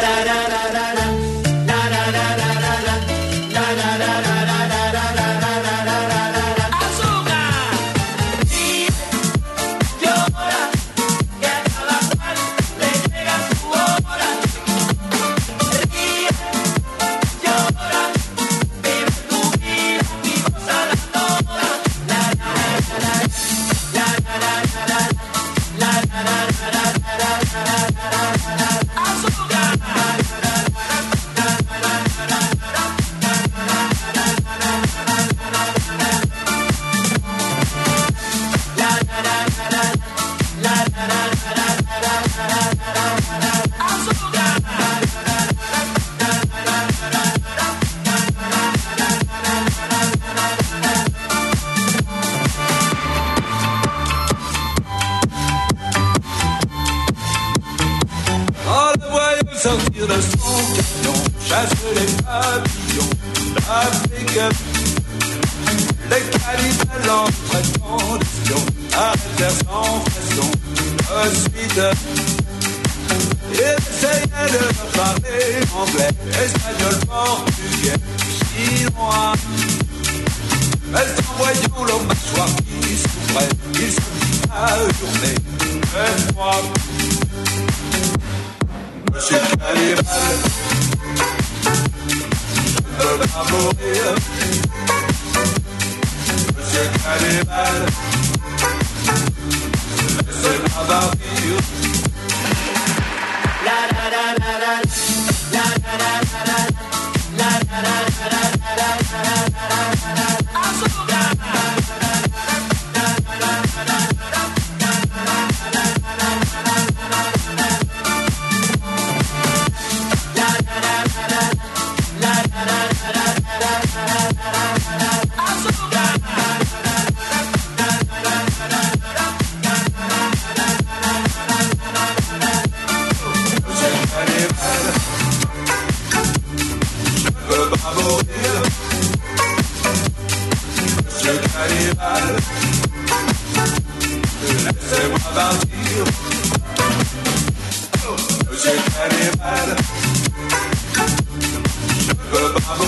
da da da da da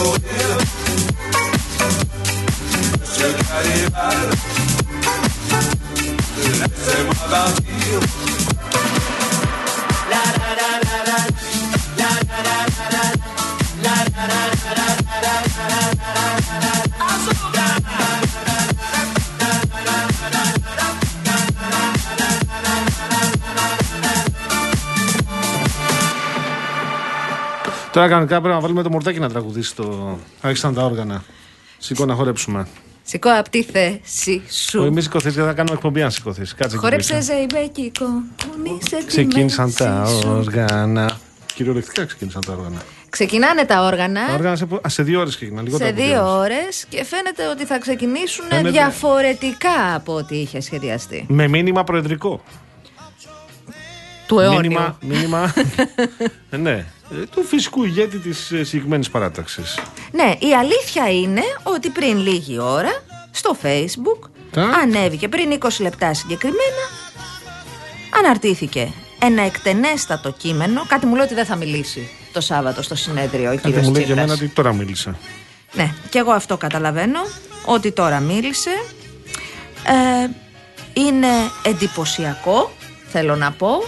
know Τώρα κανονικά πρέπει να βάλουμε το μορτάκι να τραγουδήσει το. Άρχισαν τα όργανα. Σηκώ να χορέψουμε. Σηκώ από τη θέση σου. Εμεί σηκωθείς θα κάνουμε εκπομπή αν σηκωθείς. Κάτσε Χόρεψε ζεϊμπέκικο. Ξεκίνησαν τα όργανα. Κυριολεκτικά ξεκίνησαν τα όργανα. Ξεκινάνε τα όργανα. Τα όργανα σε, σε δύο ώρες ξεκινάνε. Σε δύο ώρες και φαίνεται ότι θα ξεκινήσουν φαίνεται... διαφορετικά από ό,τι είχε σχεδιαστεί. Με μήνυμα προεδρικό. Του αιώνιου. Μήνυμα. μήνυμα ναι. Ε, του φυσικού ηγέτη της ε, συγκεκριμένης παράταξης. Ναι, η αλήθεια είναι ότι πριν λίγη ώρα στο facebook ανέβηκε πριν 20 λεπτά συγκεκριμένα αναρτήθηκε ένα εκτενέστατο κείμενο κάτι μου λέει ότι δεν θα μιλήσει το Σάββατο στο συνέδριο ο Κάτι μου λέει για μένα ότι τώρα μίλησε Ναι, και εγώ αυτό καταλαβαίνω ότι τώρα μίλησε ε, είναι εντυπωσιακό θέλω να πω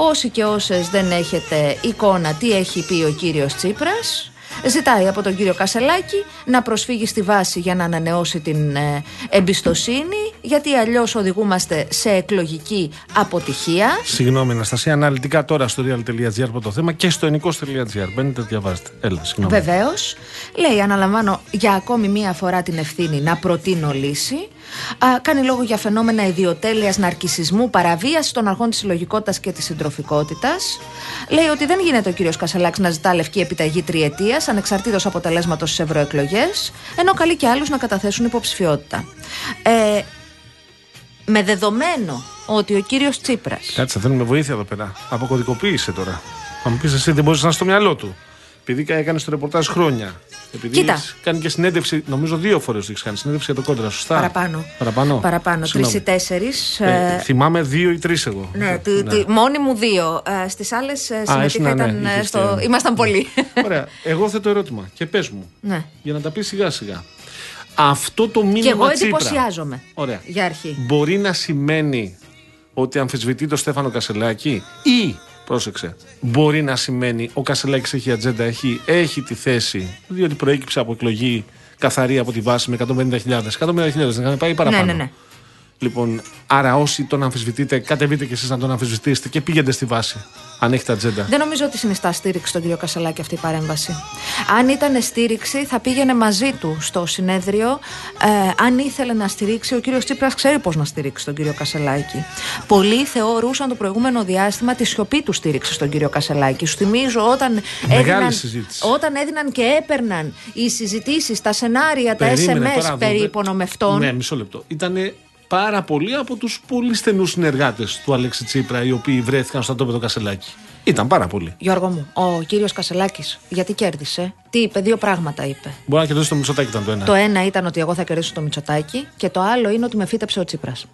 Όσοι και όσες δεν έχετε εικόνα τι έχει πει ο κύριος Τσίπρας Ζητάει από τον κύριο Κασελάκη να προσφύγει στη βάση για να ανανεώσει την ε, εμπιστοσύνη, γιατί αλλιώς οδηγούμαστε σε εκλογική αποτυχία. Συγγνώμη, Αναστασία, αναλυτικά τώρα στο real.gr από το θέμα και στο ενικό.gr. Μπαίνετε, διαβάζετε. Έλα, συγγνώμη. Βεβαίως. Λέει, αναλαμβάνω για ακόμη μία φορά την ευθύνη να προτείνω λύση. Α, κάνει λόγο για φαινόμενα ιδιοτέλειας, ναρκισισμού, παραβίαση των αρχών της συλλογικότητας και της συντροφικότητας. Λέει ότι δεν γίνεται ο κύριος Κασελάκης να ζητά λευκή επιταγή τριετίας, ανεξαρτήτως αποτελέσματος στις ευρωεκλογές, ενώ καλεί και άλλους να καταθέσουν υποψηφιότητα. Ε, με δεδομένο ότι ο κύριος Τσίπρα. Κάτσε, θέλουμε βοήθεια εδώ πέρα. Αποκωδικοποίησε τώρα. Θα μου πεις εσύ δεν μπορείς να στο μυαλό του. Επειδή έκανες το ρεπορτάζ χρόνια. Επειδή Κοίτα. έχεις κάνει και συνέντευξη, νομίζω δύο φορές έχεις κάνει συνέντευξη για το κόντρα, σωστά. Παραπάνω. Παραπάνω. Παραπάνω. Τρεις Συγγνώμη. ή τέσσερις. Ε, θυμάμαι δύο ή τρεις εγώ. Ναι, τη, τη- μόνη μου δύο. Ε, Στις άλλες συμμετείχα ήσουν, ναι, ήταν. ε, είχες στο... και- Ήμασταν πολλοί. Ωραία. Εγώ θέτω ερώτημα και πες μου. ναι. Για να τα πεις σιγά σιγά. Αυτό το μήνυμα Και εγώ Τσίπρα, εντυπωσιάζομαι. Ωραία. Για αρχή. Μπορεί να σημαίνει ότι αμφισβητεί το Στέφανο Κασελάκη ή, πρόσεξε, μπορεί να σημαίνει ο Κασελάκης έχει ατζέντα, έχει, έχει τη θέση, διότι προέκυψε από εκλογή καθαρή από τη βάση με 150.000. 150.000 δεν είχαμε πάει ή παραπάνω. Ναι, ναι, ναι. Λοιπόν, άρα όσοι τον αμφισβητείτε, κατεβείτε κι εσείς να τον αμφισβητήσετε και πήγαινε στη βάση, αν έχετε ατζέντα. Δεν νομίζω ότι συνιστά στήριξη στον κύριο Κασελάκη αυτή η παρέμβαση. Αν ήταν στήριξη, θα πήγαινε μαζί του στο συνέδριο. Ε, αν ήθελε να στηρίξει, ο κύριος Τσίπρας ξέρει πώς να στηρίξει τον κύριο Κασελάκη. Πολλοί θεωρούσαν το προηγούμενο διάστημα τη σιωπή του στήριξη στον κύριο Κασελάκη. Σου θυμίζω όταν Μεγάλη έδιναν, συζήτηση. όταν έδιναν και έπαιρναν οι συζητήσεις, τα σενάρια, τα Περίμενε SMS τώρα, περί δω, δε- υπονομευτών. Ναι, μισό λεπτό. Ήταν πάρα πολλοί από τους πολύ στενούς συνεργάτες του Αλέξη Τσίπρα, οι οποίοι βρέθηκαν στο τόπο το Κασελάκη. Ήταν πάρα πολλοί. Γιώργο μου, ο κύριος Κασελάκης, γιατί κέρδισε; Τι είπε, δύο πράγματα είπε. Μπορεί να κερδίσει το Μητσοτάκι ήταν το ένα. Το ένα ήταν ότι εγώ θα κερδίσω το Μητσοτάκι και το άλλο είναι ότι με φύτεψε ο Τσίπρας.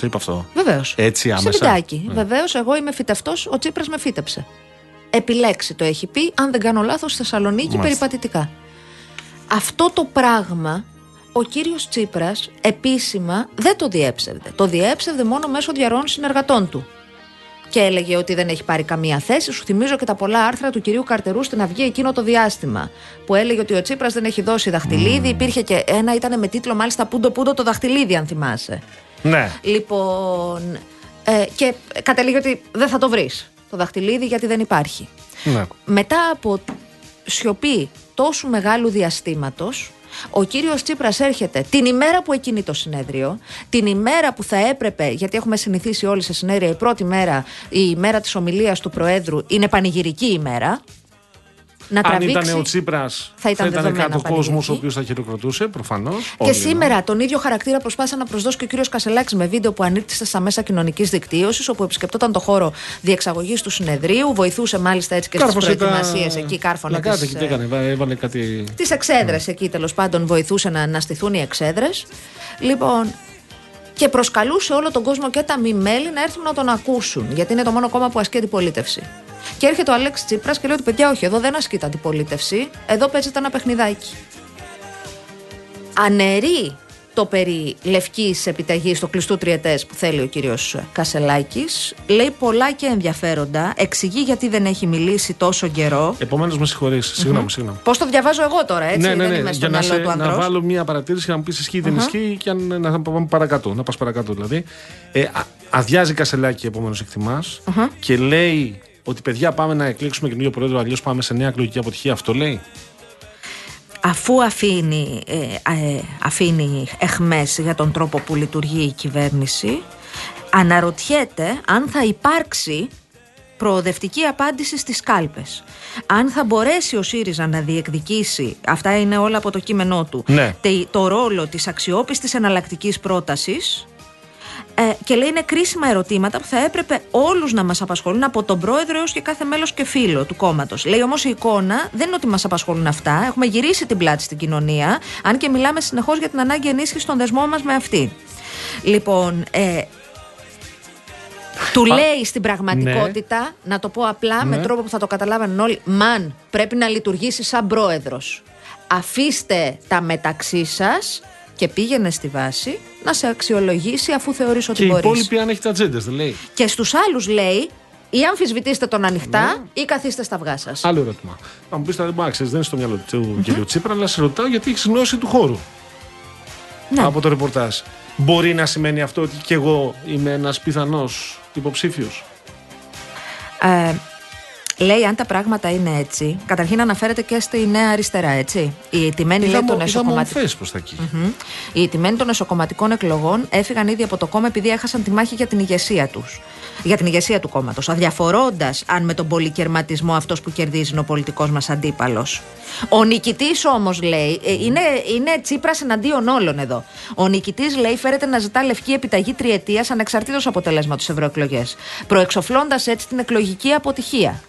Το είπα αυτό. Βεβαίως. Έτσι άμεσα. Σε βιντεάκι. Ναι. Βεβαίως, εγώ είμαι φυτευτός, ο Τσίπρας με φύτεψε. Επιλέξει το έχει πει, αν δεν κάνω λάθος, στη Θεσσαλονίκη Μάλιστα. περιπατητικά. Αυτό το πράγμα ο κύριος Τσίπρας επίσημα δεν το διέψευδε. Το διέψευδε μόνο μέσω διαρροών συνεργατών του. Και έλεγε ότι δεν έχει πάρει καμία θέση. Σου θυμίζω και τα πολλά άρθρα του κυρίου Καρτερού στην Αυγή εκείνο το διάστημα. Που έλεγε ότι ο Τσίπρας δεν έχει δώσει δαχτυλίδι. Υπήρχε και ένα, ήταν με τίτλο μάλιστα Πούντο Πούντο το δαχτυλίδι, αν θυμάσαι. Ναι. Λοιπόν. Ε, και καταλήγει ότι δεν θα το βρεις το δαχτυλίδι γιατί δεν υπάρχει. ναι. Μετά από σιωπή τόσου μεγάλου διαστήματος ο κύριος Τσίπρας έρχεται την ημέρα που εκείνη το συνέδριο, την ημέρα που θα έπρεπε, γιατί έχουμε συνηθίσει όλοι σε συνέδρια, η πρώτη μέρα, η ημέρα της ομιλίας του Προέδρου, είναι πανηγυρική ημέρα. Να Αν τραβήξει. ήταν ο Τσίπρας, θα ήταν δεδομένα κάτω κόσμος ο πανηγυρική. οποίος θα χειροκροτούσε, προφανώς. Και σήμερα τον ίδιο χαρακτήρα προσπάθησε να προσδώσει και ο κύριος Κασελάκης με βίντεο που ανήρτησε στα μέσα κοινωνικής δικτύωσης, όπου επισκεπτόταν το χώρο διεξαγωγής του συνεδρίου, βοηθούσε μάλιστα έτσι και στι προετοιμασίες εκεί, κάρφωνε Να κάτε τις, εκεί, τι έκανε, έβα- έβαλε κάτι. τις εξέδρες εκεί τέλος πάντων βοηθούσε να, να στηθούν οι εξέδρες. Λοιπόν, και προσκαλούσε όλο τον κόσμο και τα μη μέλη να έρθουν να τον ακούσουν, γιατί είναι το μόνο κόμμα που ασκεί αντιπολίτευση. Και έρχεται ο Αλέξης Τσίπρας και λέει ότι παιδιά, όχι, εδώ δεν ασκείται αντιπολίτευση, εδώ παίζεται ένα παιχνιδάκι. Αναιρεί το περί λευκής επιταγής στο κλειστού τριετές που θέλει ο κύριος Κασελάκης λέει πολλά και ενδιαφέροντα εξηγεί γιατί δεν έχει μιλήσει τόσο καιρό Επομένως, με συγχωρείς. Συγγνώμη, συγγνώμη. Πώς το διαβάζω εγώ τώρα έτσι ναι, ναι, δεν ναι. είμαι στο Για να, μυαλό σε, του να ανδρός βάλω μια παρατήρηση και να μου πεις ισχύει ή δεν ισχύει και αν, να πάμε παρακάτω. Να πας παρακάτω δηλαδή. Ε, α, αδειάζει Κασελάκη, επομένως εκτιμάς, και λέει ότι παιδιά πάμε να εκλέξουμε καινούριο πρόεδρο, αλλιώς πάμε σε νέα εκλογική αποτυχία. Αυτό λέει. αφού αφήνει, ε, ε, αφήνει εχμές για τον τρόπο που λειτουργεί η κυβέρνηση αναρωτιέται αν θα υπάρξει προοδευτική απάντηση στις κάλπες. Αν θα μπορέσει ο ΣΥΡΙΖΑ να διεκδικήσει, αυτά είναι όλα από το κείμενό του, Ναι. τε- το ρόλο της αξιόπιστης εναλλακτικής πρότασης ε, και λέει είναι κρίσιμα ερωτήματα που θα έπρεπε όλους να μας απασχολούν από τον πρόεδρο έως και κάθε μέλος και φίλο του κόμματος. Λέει όμως η εικόνα δεν είναι ότι μας απασχολούν αυτά. Έχουμε γυρίσει την πλάτη στην κοινωνία, αν και μιλάμε συνεχώς για την ανάγκη ενίσχυσης των δεσμών μας με αυτή. Λοιπόν, ε, του Πα- λέει στην πραγματικότητα, να το πω απλά με Ναι. τρόπο που θα το καταλάβαιναν όλοι, Μαν, πρέπει να λειτουργήσει σαν πρόεδρος. Αφήστε τα μεταξύ σας και πήγαινε στη βάση να σε αξιολογήσει αφού θεωρείς ότι Και οι μπορείς. υπόλοιποι αν έχετε ατζέντε, δεν λέει. Και στους άλλους λέει, ή αμφισβητήστε τον ανοιχτά Ναι. ή καθίστε στα αυγά σας. Άλλο ερώτημα. Θα μου πεις τώρα, «Μα, ξέρεις, δεν είναι στο μυαλό του κ. Τσίπρα, αλλά σε ρωτάω γιατί έχεις γνώση του χώρου Ναι. από το ρεπορτάζ. Μπορεί να σημαίνει αυτό ότι κι εγώ είμαι ένας πιθανός υποψήφιος; Ε, λέει αν τα πράγματα είναι έτσι, καταρχήν αναφέρεται και στη Νέα Αριστερά, έτσι. Η τιμένη λέει των εσωκομματικών. προ τα εκεί. Μμμ. Οι τιμένοι των εσωκομματικών εκλογών έφυγαν ήδη από το κόμμα επειδή έχασαν τη μάχη για την ηγεσία τους. Για την ηγεσία του κόμματος. Αδιαφορώντας αν με τον πολυκερματισμό αυτός που κερδίζει είναι ο πολιτικός μας αντίπαλος. Ο νικητής όμως λέει, ε, είναι, είναι τσίπρας εναντίον όλων εδώ. Ο νικητής λέει φέρεται να ζητά λευκή επιταγή τριετίας ανεξαρτήτως αποτελέσματος ευρωεκλογές. Προεξοφλώντας έτσι την εκλογική αποτυχία.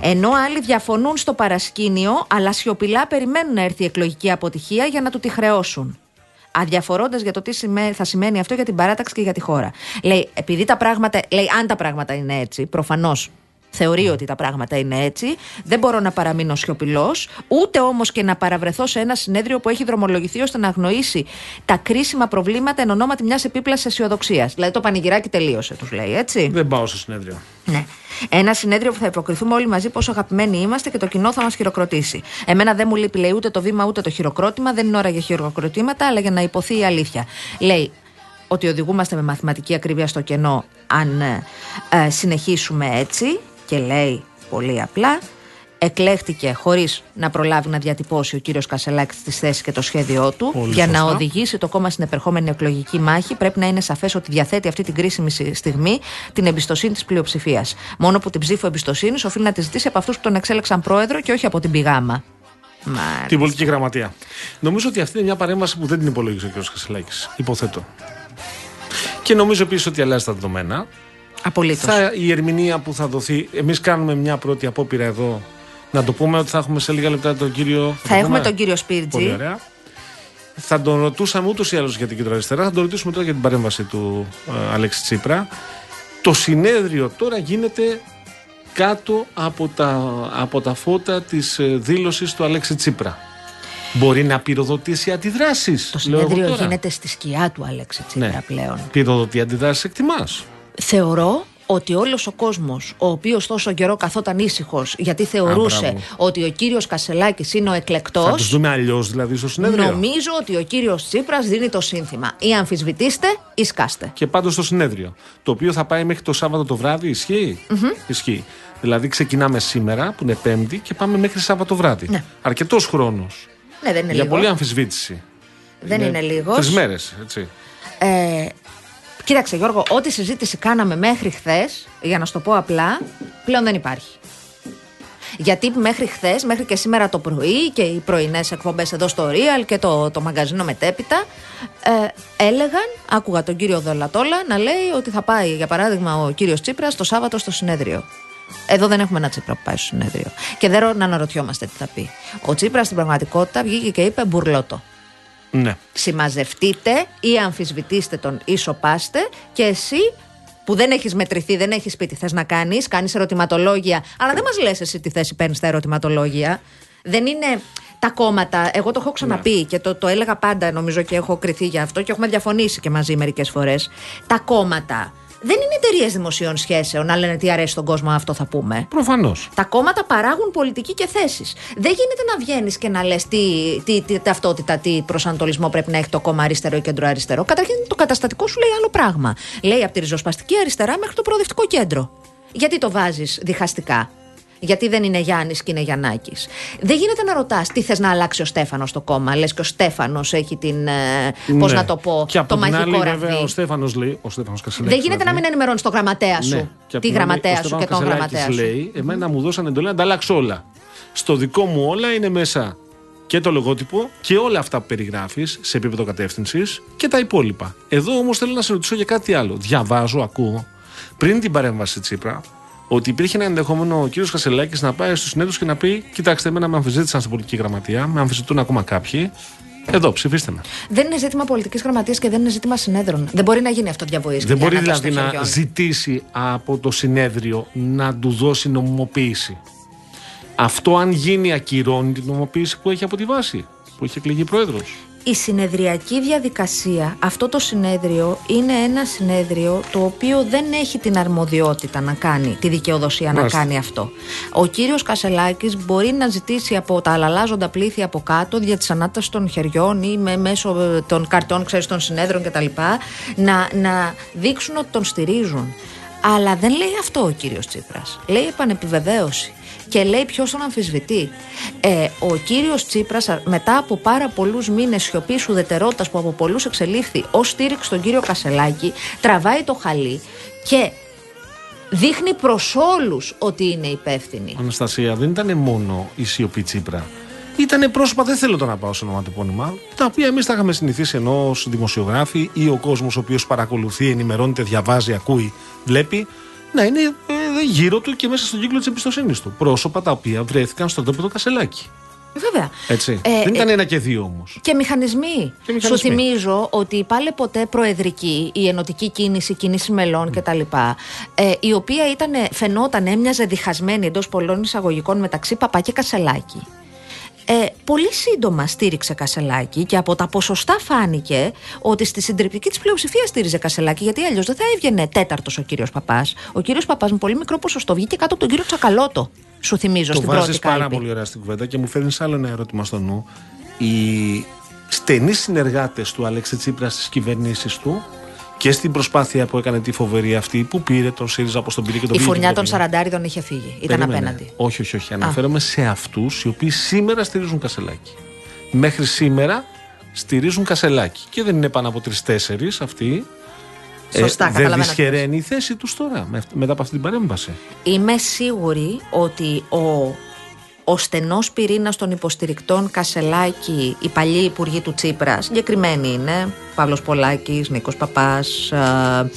Ενώ άλλοι διαφωνούν στο παρασκήνιο, αλλά σιωπηλά περιμένουν να έρθει η εκλογική αποτυχία για να του τη χρεώσουν. Αδιαφορώντας για το τι θα σημαίνει αυτό για την παράταξη και για τη χώρα. Λέει, επειδή τα πράγματα. Λέει, αν τα πράγματα είναι έτσι, προφανώς θεωρεί ότι τα πράγματα είναι έτσι. Δεν μπορώ να παραμείνω σιωπηλός, ούτε όμως και να παραβρεθώ σε ένα συνέδριο που έχει δρομολογηθεί ώστε να αγνοήσει τα κρίσιμα προβλήματα εν ονόματι μιας επίπλασης αισιοδοξίας. Δηλαδή το πανηγυράκι τελείωσε, τους λέει, έτσι. Δεν πάω στο συνέδριο. Ναι. Ένα συνέδριο που θα υποκριθούμε όλοι μαζί πόσο αγαπημένοι είμαστε και το κοινό θα μας χειροκροτήσει. Εμένα δεν μου λείπει, λέει, ούτε το βήμα ούτε το χειροκρότημα. Δεν είναι ώρα για χειροκροτήματα, αλλά για να υποθεί η αλήθεια. Λέει, ότι οδηγούμαστε με μαθηματική ακρίβεια στο κενό αν ε, ε συνεχίσουμε έτσι και λέει πολύ απλά εκλέχτηκε χωρίς να προλάβει να διατυπώσει ο κύριος Κασελάκης τη θέση και το σχέδιό του. για να οδηγήσει το κόμμα στην επερχόμενη εκλογική μάχη, πρέπει να είναι σαφές ότι διαθέτει αυτή την κρίσιμη στιγμή την εμπιστοσύνη της πλειοψηφίας. Μόνο που την ψήφο εμπιστοσύνης οφείλει να τη ζητήσει από αυτούς που τον εξέλεξαν πρόεδρο και όχι από την πηγάμα. Την πολιτική γραμματεία. Νομίζω ότι αυτή είναι μια παρέμβαση που δεν την υπολόγισε ο κ. Κασελάκης. Υποθέτω. Και νομίζω επίσης ότι αλλάζει τα δεδομένα. Απολύτως. Θα, η ερμηνεία που θα δοθεί. Εμείς κάνουμε μια πρώτη απόπειρα εδώ. Να το πούμε ότι θα έχουμε σε λίγα λεπτά τον κύριο. Θα, έχουμε τον κύριο Σπίρτζη. Πολύ ωραία. Θα τον ρωτούσαμε ούτως ή άλλως για την κεντροαριστερά. Θα τον ρωτήσουμε τώρα για την παρέμβαση του ε, Αλέξη Τσίπρα. Το συνέδριο τώρα γίνεται κάτω από τα, από τα φώτα της ε, δήλωσης του Αλέξη Τσίπρα. Μπορεί να πυροδοτήσει αντιδράσεις. Το συνέδριο γίνεται στη σκιά του Αλέξη Τσίπρα ναι. πλέον. Πυροδοτεί αντιδράσεις, εκτιμάς; Θεωρώ ότι όλος ο κόσμος ο οποίος τόσο καιρό καθόταν ήσυχος γιατί θεωρούσε ότι ο κύριος Κασελάκης είναι ο εκλεκτός Θα τους δούμε αλλιώς δηλαδή στο συνέδριο. Νομίζω ότι ο κύριος Τσίπρας δίνει το σύνθημα. Ή αμφισβητήστε ή σκάστε. Και πάντως στο συνέδριο το οποίο θα πάει μέχρι το Σάββατο το βράδυ ισχύει, ισχύει. Δηλαδή ξεκινάμε σήμερα που είναι Πέμπτη και πάμε μέχρι Σάββατο βράδυ. Ναι. Αρκετός χρόνος. Ναι, δεν είναι Για πολλή αμφισβήτηση. Δεν είναι, είναι λίγος. Τρεις μέρες, έτσι. Ε, Κοίταξε Γιώργο, ό,τι συζήτηση κάναμε μέχρι χθες, για να σου το πω απλά, πλέον δεν υπάρχει. Γιατί μέχρι χθες, μέχρι και σήμερα το πρωί και οι πρωινές εκπομπές εδώ στο Real και το, το μαγκαζίνο μετέπειτα, ε, έλεγαν, άκουγα τον κύριο Δολατόλα να λέει ότι θα πάει, για παράδειγμα, ο κύριος Τσίπρας το Σάββατο στο συνέδριο. Εδώ δεν έχουμε ένα Τσίπρα που πάει στο συνέδριο. Και δεν να αναρωτιόμαστε τι θα πει. Ο Τσίπρας στην πραγματικότητα βγήκε και είπε μπουρλότο. Ναι. Συμμαζευτείτε ή αμφισβητήστε τον ή σοπάστε και εσύ που δεν έχεις μετρηθεί, δεν έχεις πει τι θες να κάνεις, κάνεις ερωτηματολόγια, αλλά δεν μας λες εσύ τι θέση παίρνεις στα ερωτηματολόγια. Δεν είναι τα κόμματα. Εγώ το έχω ξαναπεί ναι. και το, το έλεγα πάντα, νομίζω και έχω κριθεί για αυτό και έχουμε διαφωνήσει και μαζί μερικές φορές. Τα κόμματα δεν είναι εταιρείες δημοσίων σχέσεων να λένε τι αρέσει στον κόσμο, αυτό θα πούμε. Προφανώς. Τα κόμματα παράγουν πολιτική και θέσεις. Δεν γίνεται να βγαίνεις και να λες τι, τι, τι, ταυτότητα, τι προσανατολισμό πρέπει να έχει το κόμμα αριστερό ή κέντρο αριστερό. Καταρχήν το καταστατικό σου λέει άλλο πράγμα. Λέει από τη ριζοσπαστική αριστερά μέχρι το προοδευτικό κέντρο. Γιατί το βάζεις διχαστικά; Γιατί δεν είναι Γιάννης και είναι Γιαννάκης. Δεν γίνεται να ρωτάς τι θες να αλλάξει ο Στέφανος στο κόμμα. Λες και ο Στέφανος έχει την. Ε, Πώς ναι. να το πω, και το μαγικό άλλη, βέβαια, ο Στέφανος λέει. Ο Στέφανος δεν γίνεται να μην ενημερώνεις το γραμματέα σου. Ναι. Τη γραμματέα σου και τον γραμματέα σου. λέει, εμένα μου δώσαν εντολή να τα αλλάξω όλα. Στο δικό μου όλα είναι μέσα και το λογότυπο και όλα αυτά που περιγράφεις σε επίπεδο κατεύθυνσης και τα υπόλοιπα. Εδώ όμως θέλω να σε ρωτήσω για κάτι άλλο. Διαβάζω, ακούω πριν την παρέμβαση Τσίπρα ότι υπήρχε ένα ενδεχόμενο ο κύριος Κασελάκη να πάει στους συνέδρου και να πει: Κοιτάξτε, εμένα με αμφισβήτησαν στην πολιτική γραμματεία, με αμφισβητούν ακόμα κάποιοι. Εδώ, ψηφίστε με. Δεν είναι ζήτημα πολιτικής γραμματείας και δεν είναι ζήτημα συνέδρων. Δεν μπορεί να γίνει αυτό διαβοής. Δεν μπορεί δηλαδή να ζητήσει από το συνέδριο να του δώσει νομιμοποίηση. Αυτό, αν γίνει, ακυρώνει την νομιμοποίηση που έχει από τη βάση, που έχει εκλεγεί πρόεδρος η συνεδριακή διαδικασία, αυτό το συνέδριο είναι ένα συνέδριο το οποίο δεν έχει την αρμοδιότητα να κάνει, τη δικαιοδοσία να κάνει αυτό. Ο κύριος Κασελάκης μπορεί να ζητήσει από τα αλλαλάζοντα πλήθη από κάτω για τις ανάταση των χεριών ή με μέσω των καρτών ξέρεις, των συνέδρων κτλ. Να, να δείξουν ότι τον στηρίζουν. Αλλά δεν λέει αυτό ο κύριος Τσίπρας. Λέει επανεπιβεβαίωση και λέει ποιος τον αμφισβητεί. Ε, ο κύριος Τσίπρας, μετά από πάρα πολλούς μήνες σιωπής ουδετερότητας που από πολλούς εξελίχθη ως στήριξη στον κύριο Κασελάκη, τραβάει το χαλί και δείχνει προς όλους ότι είναι υπεύθυνη. Αναστασία, δεν ήταν μόνο η σιωπή Τσίπρα. Ήταν πρόσωπα, δεν θέλω το να πάω σε ονοματεπώνυμα, τα οποία εμείς τα είχαμε συνηθίσει ενώ ως δημοσιογράφοι ή ο κόσμος ο οποίος παρακολουθεί, ενημερώνεται, διαβάζει, ακούει, βλέπει να είναι ε, γύρω του και μέσα στον κύκλο της εμπιστοσύνης του. Πρόσωπα τα οποία βρέθηκαν στον τόπο του Κασελάκη. Βέβαια. Έτσι. Ε, Δεν ήταν ε, ένα και δύο όμως. Και μηχανισμοί. Και μηχανισμοί. Σου θυμίζω ότι πάλι ποτέ προεδρική, η ενωτική κίνηση, η κίνηση μελών κτλ. Ε, η οποία ήταν, φαινόταν, έμοιαζε διχασμένη εντός πολλών εισαγωγικών μεταξύ Παπά και Κασελάκη. Ε, πολύ σύντομα στήριξε Κασελάκη και από τα ποσοστά φάνηκε ότι στη συντριπτική της πλειοψηφία στήριζε Κασελάκη, γιατί αλλιώς δεν θα έβγαινε τέταρτος ο κύριος Παπάς. Ο κύριος Παπάς με πολύ μικρό ποσοστό βγήκε κάτω από τον κύριο Τσακαλώτο. Σου θυμίζω Το στην πρώτη βάζει πάρα κάλπη. πολύ ωραία στην κουβέντα και μου φέρνεις άλλο ένα ερώτημα στο νου. Οι στενοί συνεργάτες του Αλέξη Τσίπρας στις κυβερνήσεις του και στην προσπάθεια που έκανε τη φοβερή αυτή που πήρε τον ΣΥΡΙΖΑ όπως τον πήρε και τον Η πήγε φουρνιά και των τον πήγε. Σαραντάριδων είχε φύγει. Ήταν Περίμενε. απέναντι. Όχι, όχι, όχι. Αναφέρομαι σε αυτούς οι οποίοι σήμερα στηρίζουν Κασελάκη. Μέχρι σήμερα στηρίζουν Κασελάκη. Και δεν είναι πάνω από τρει-τέσσερι αυτοί. Σωστά, δεν καταλαβαίνω δυσχεραίνει η θέση τους τώρα με- μετά από αυτή την παρέμβαση. Είμαι σίγουρη ότι ο, ο στενός πυρήνας των υποστηρικτών Κασελάκη, οι παλιοί υπουργοί του Τσίπρας, συγκεκριμένοι είναι Παύλος Πολάκης, Νίκος Παπάς, ε,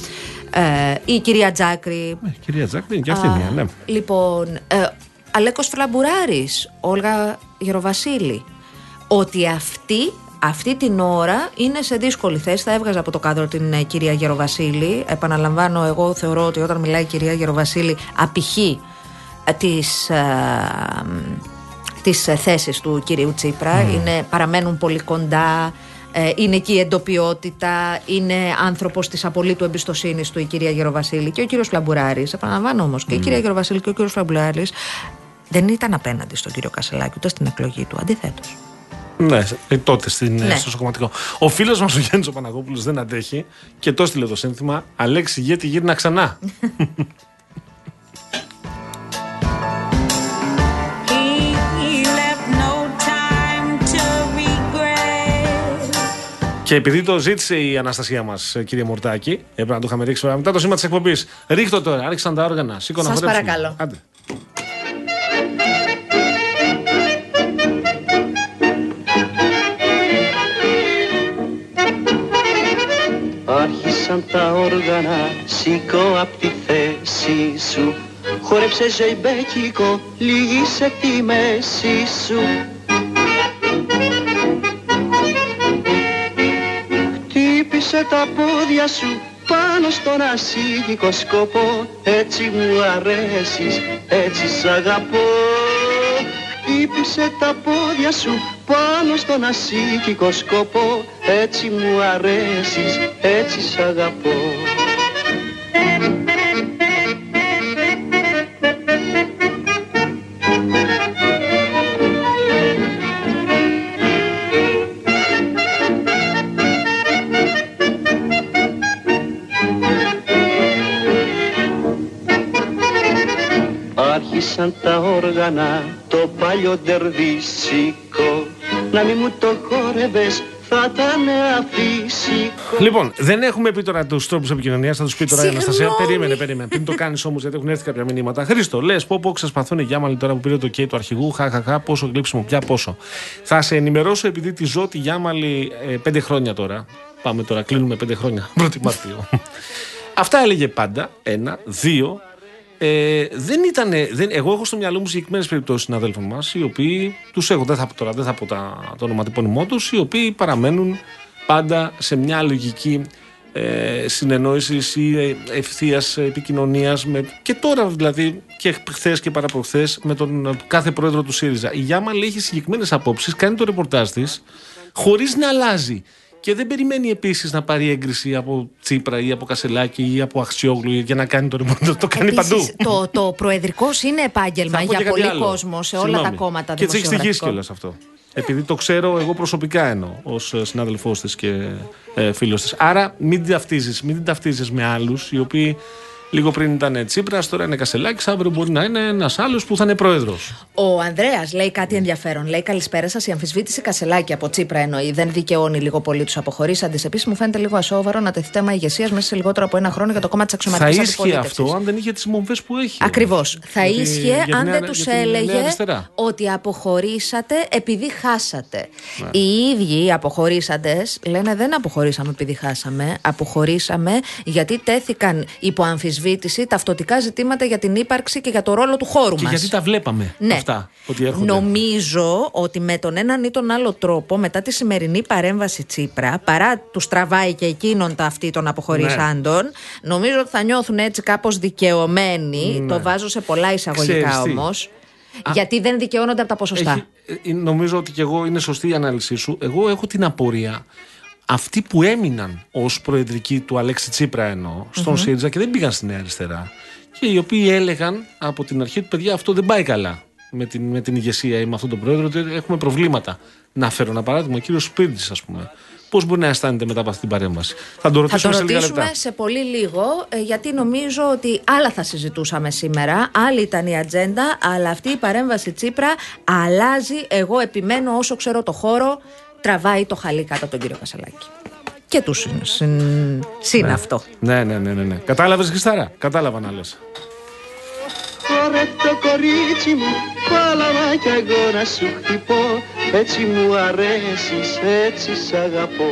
ε, η κυρία Τζάκρη. Ε, κυρία Τζάκτη, είναι και αυτή Α, μία, ναι. Λοιπόν, ε, Αλέκος Φλαμπουράρης, Όλγα Γεροβασίλη, ότι αυτή, αυτή την ώρα είναι σε δύσκολη θέση. Θα έβγαζα από το κάδρο την ε, κυρία Γεροβασίλη. Επαναλαμβάνω, εγώ θεωρώ ότι όταν μιλάει η κυρία Γεροβασίλη απηχεί ε, τις, ε, μ, τις ε, θέσεις του κυρίου Τσίπρα. Είναι, παραμένουν πολύ κοντά. Ε, είναι εκεί η εντοπιότητα, είναι άνθρωπος της απολύτου εμπιστοσύνης του η κυρία Γεροβασίλη και ο κύριος Φλαμπουράρης. Επαναλαμβάνω όμως και η κυρία Γεροβασίλη και ο κύριος Φλαμπουράρης δεν ήταν απέναντι στον κύριο Κασελάκη ούτε στην εκλογή του. Αντιθέτως. Ναι, ε, τότε στην, Ναι. στο σοκομματικό. Ο φίλος μας ο Γιάννης ο Παναγόπουλο δεν αντέχει και το στείλε το σύνθημα Αλέξη Γέτη γύρνα ξανά. Και επειδή το ζήτησε η Αναστασία μας, κύριε Μορτάκη, έπρεπε να το είχαμε ρίξει μετά το σήμα της εκπομπής. Ρίχτω τώρα, άρχισαν τα όργανα. Σήκω να Σας χορέψουμε. παρακαλώ. Άντε. Άρχισαν τα όργανα, σήκω απ' τη θέση σου Χόρεψε ζεϊμπέκικο, λύγησε τη μέση σου Χτύπησε τα πόδια σου πάνω στον ασίγικο σκοπό. Έτσι μου αρέσεις, έτσι σ' αγαπώ. Χτύπησε τα πόδια σου πάνω στον ασίγικο σκοπό. Έτσι μου αρέσεις, έτσι σ' αγαπώ Άρχισαν τα όργανα το παλιό ντερβίσικο Να μη μου το χόρευες θα ήταν αφύσικο Λοιπόν, δεν έχουμε πει τώρα τους τρόπους επικοινωνίας, θα τους πει τώρα η Συγγνώμη. Αναστασία. Περίμενε, περίμενε. Πριν το κάνεις όμως, γιατί έχουν έρθει κάποια μηνύματα. Χρήστο, λες, πω πω ξεσπαθούν οι Γιάμαλοι τώρα που πήρε το OK του αρχηγού. Χαχαχά, πόσο γλύψιμο, πια πόσο. Θα σε ενημερώσω επειδή τη ζω τη Γιάμαλη ε, πέντε χρόνια τώρα. Πάμε τώρα, κλείνουμε πέντε χρόνια. 1η Μαρτίου. Αυτά έλεγε πάντα. Ένα. Δύο. Ε, δεν ήταν. Δεν, εγώ έχω στο μυαλό μου συγκεκριμένες περιπτώσεις συναδέλφων μας, οι οποίοι τους έχω, δεν θα πω τώρα, δεν θα πω τα, το ονοματεπώνυμό τους, οι οποίοι παραμένουν πάντα σε μια λογική ε, συνεννόησης ή ευθείας επικοινωνίας. Και τώρα δηλαδή, και χθες και παραπροχθές, με τον ε, κάθε πρόεδρο του ΣΥΡΙΖΑ. Η Γιάμαλ έχει συγκεκριμένες απόψεις, κάνει το ρεπορτάζ της, χωρίς να αλλάζει. Και δεν περιμένει επίσης να πάρει έγκριση από Τσίπρα ή από Κασελάκη ή από Αξιόγλου για να κάνει το ρεπορτάζ. Το κάνει παντού. Επίσης, το, το προεδρικό είναι επάγγελμα Θα πω και για κάτι πολύ άλλο. κόσμο σε όλα Συγγνώμη. τα κόμματα Και τη έχει τυχήσει δημοσιογραφικών. κιόλας αυτό. Επειδή το ξέρω εγώ προσωπικά εννοώ ως συνάδελφός της και ε, φίλος της. Άρα μην την ταυτίζεις μην την ταυτίζεις με άλλους οι οποίοι λίγο πριν ήταν Τσίπρας, τώρα είναι Κασελάκης, αύριο μπορεί να είναι ένας άλλος που θα είναι πρόεδρος. Ο Ανδρέας λέει κάτι ενδιαφέρον. Λέει καλησπέρα σας. Η αμφισβήτηση Κασελάκη από Τσίπρα εννοεί. Δεν δικαιώνει λίγο πολύ τους αποχωρήσαντες. Επίσης, μου φαίνεται λίγο ασόβαρο να τεθεί θέμα ηγεσίας μέσα σε λιγότερο από ένα χρόνο για το κόμμα της Θα αξιωματική ίσχυε αυτό αν δεν είχε τις μομφέ που έχει. Ακριβώς. Θα Γιατί- ίσχυε για την αν νέα- δεν τους για την νέα έλεγε αριστερά. ότι αποχωρήσατε επειδή χάσατε. Ναι. Οι ίδιοι οι αποχωρήσαντες λένε δεν αποχωρήσαμε επειδή χάσαμε. Αποχωρήσαμε γιατί τέθηκαν υπό αμφισβήτηση ταυτοτικά ζητήματα για την ύπαρξη και για το ρόλο του χώρου Και μας. γιατί τα βλέπαμε Ναι. αυτά ότι έρχονται. Νομίζω ότι με τον έναν ή τον άλλο τρόπο, μετά τη σημερινή παρέμβαση Τσίπρα, παρά τους τραβάει και εκείνον τα αυτή των αποχωρήσαντων, νομίζω ότι θα νιώθουν έτσι κάπως δικαιωμένοι. Το βάζω σε πολλά εισαγωγικά Ναι. Ξέρεις τι. όμως. Γιατί δεν δικαιώνονται από τα ποσοστά. Έχει- ε, νομίζω ότι και εγώ είναι σωστή η ανάλυση σου. Εγώ έχω την απορία. Αυτοί που έμειναν ως προεδρικοί του Αλέξη Τσίπρα εννοώ, στον ΣΥΡΙΖΑ και δεν πήγαν στη Νέα Αριστερά. Και οι οποίοι έλεγαν από την αρχή του παιδιά αυτό δεν πάει καλά με την, με την ηγεσία ή με αυτόν τον πρόεδρο, ότι έχουμε προβλήματα. Να φέρω ένα παράδειγμα, ο κύριος Σπίρτζη, ας πούμε. Πώς μπορεί να αισθάνεται μετά από αυτή την παρέμβαση; Θα το Θα ρωτήσουμε το σε λίγα ρωτήσουμε λεπτά. σε πολύ λίγο, ε, γιατί νομίζω ότι άλλα θα συζητούσαμε σήμερα. Άλλη ήταν η ατζέντα, αλλά αυτή η παρέμβαση Τσίπρα αλλάζει. Εγώ επιμένω όσο ξέρω το χώρο, τραβάει το χαλί κάτω από τον κύριο Κασαλάκη. Και του συν, συν, συν αυτό. Ναι, ναι, ναι, ναι. ναι. Κατάλαβες, Χριστάρα; Κατάλαβα να λες. Ωραία το κορίτσι μου, πάλαβα κι εγώ να σου χτυπώ Έτσι μου αρέσεις, έτσι σ' αγαπώ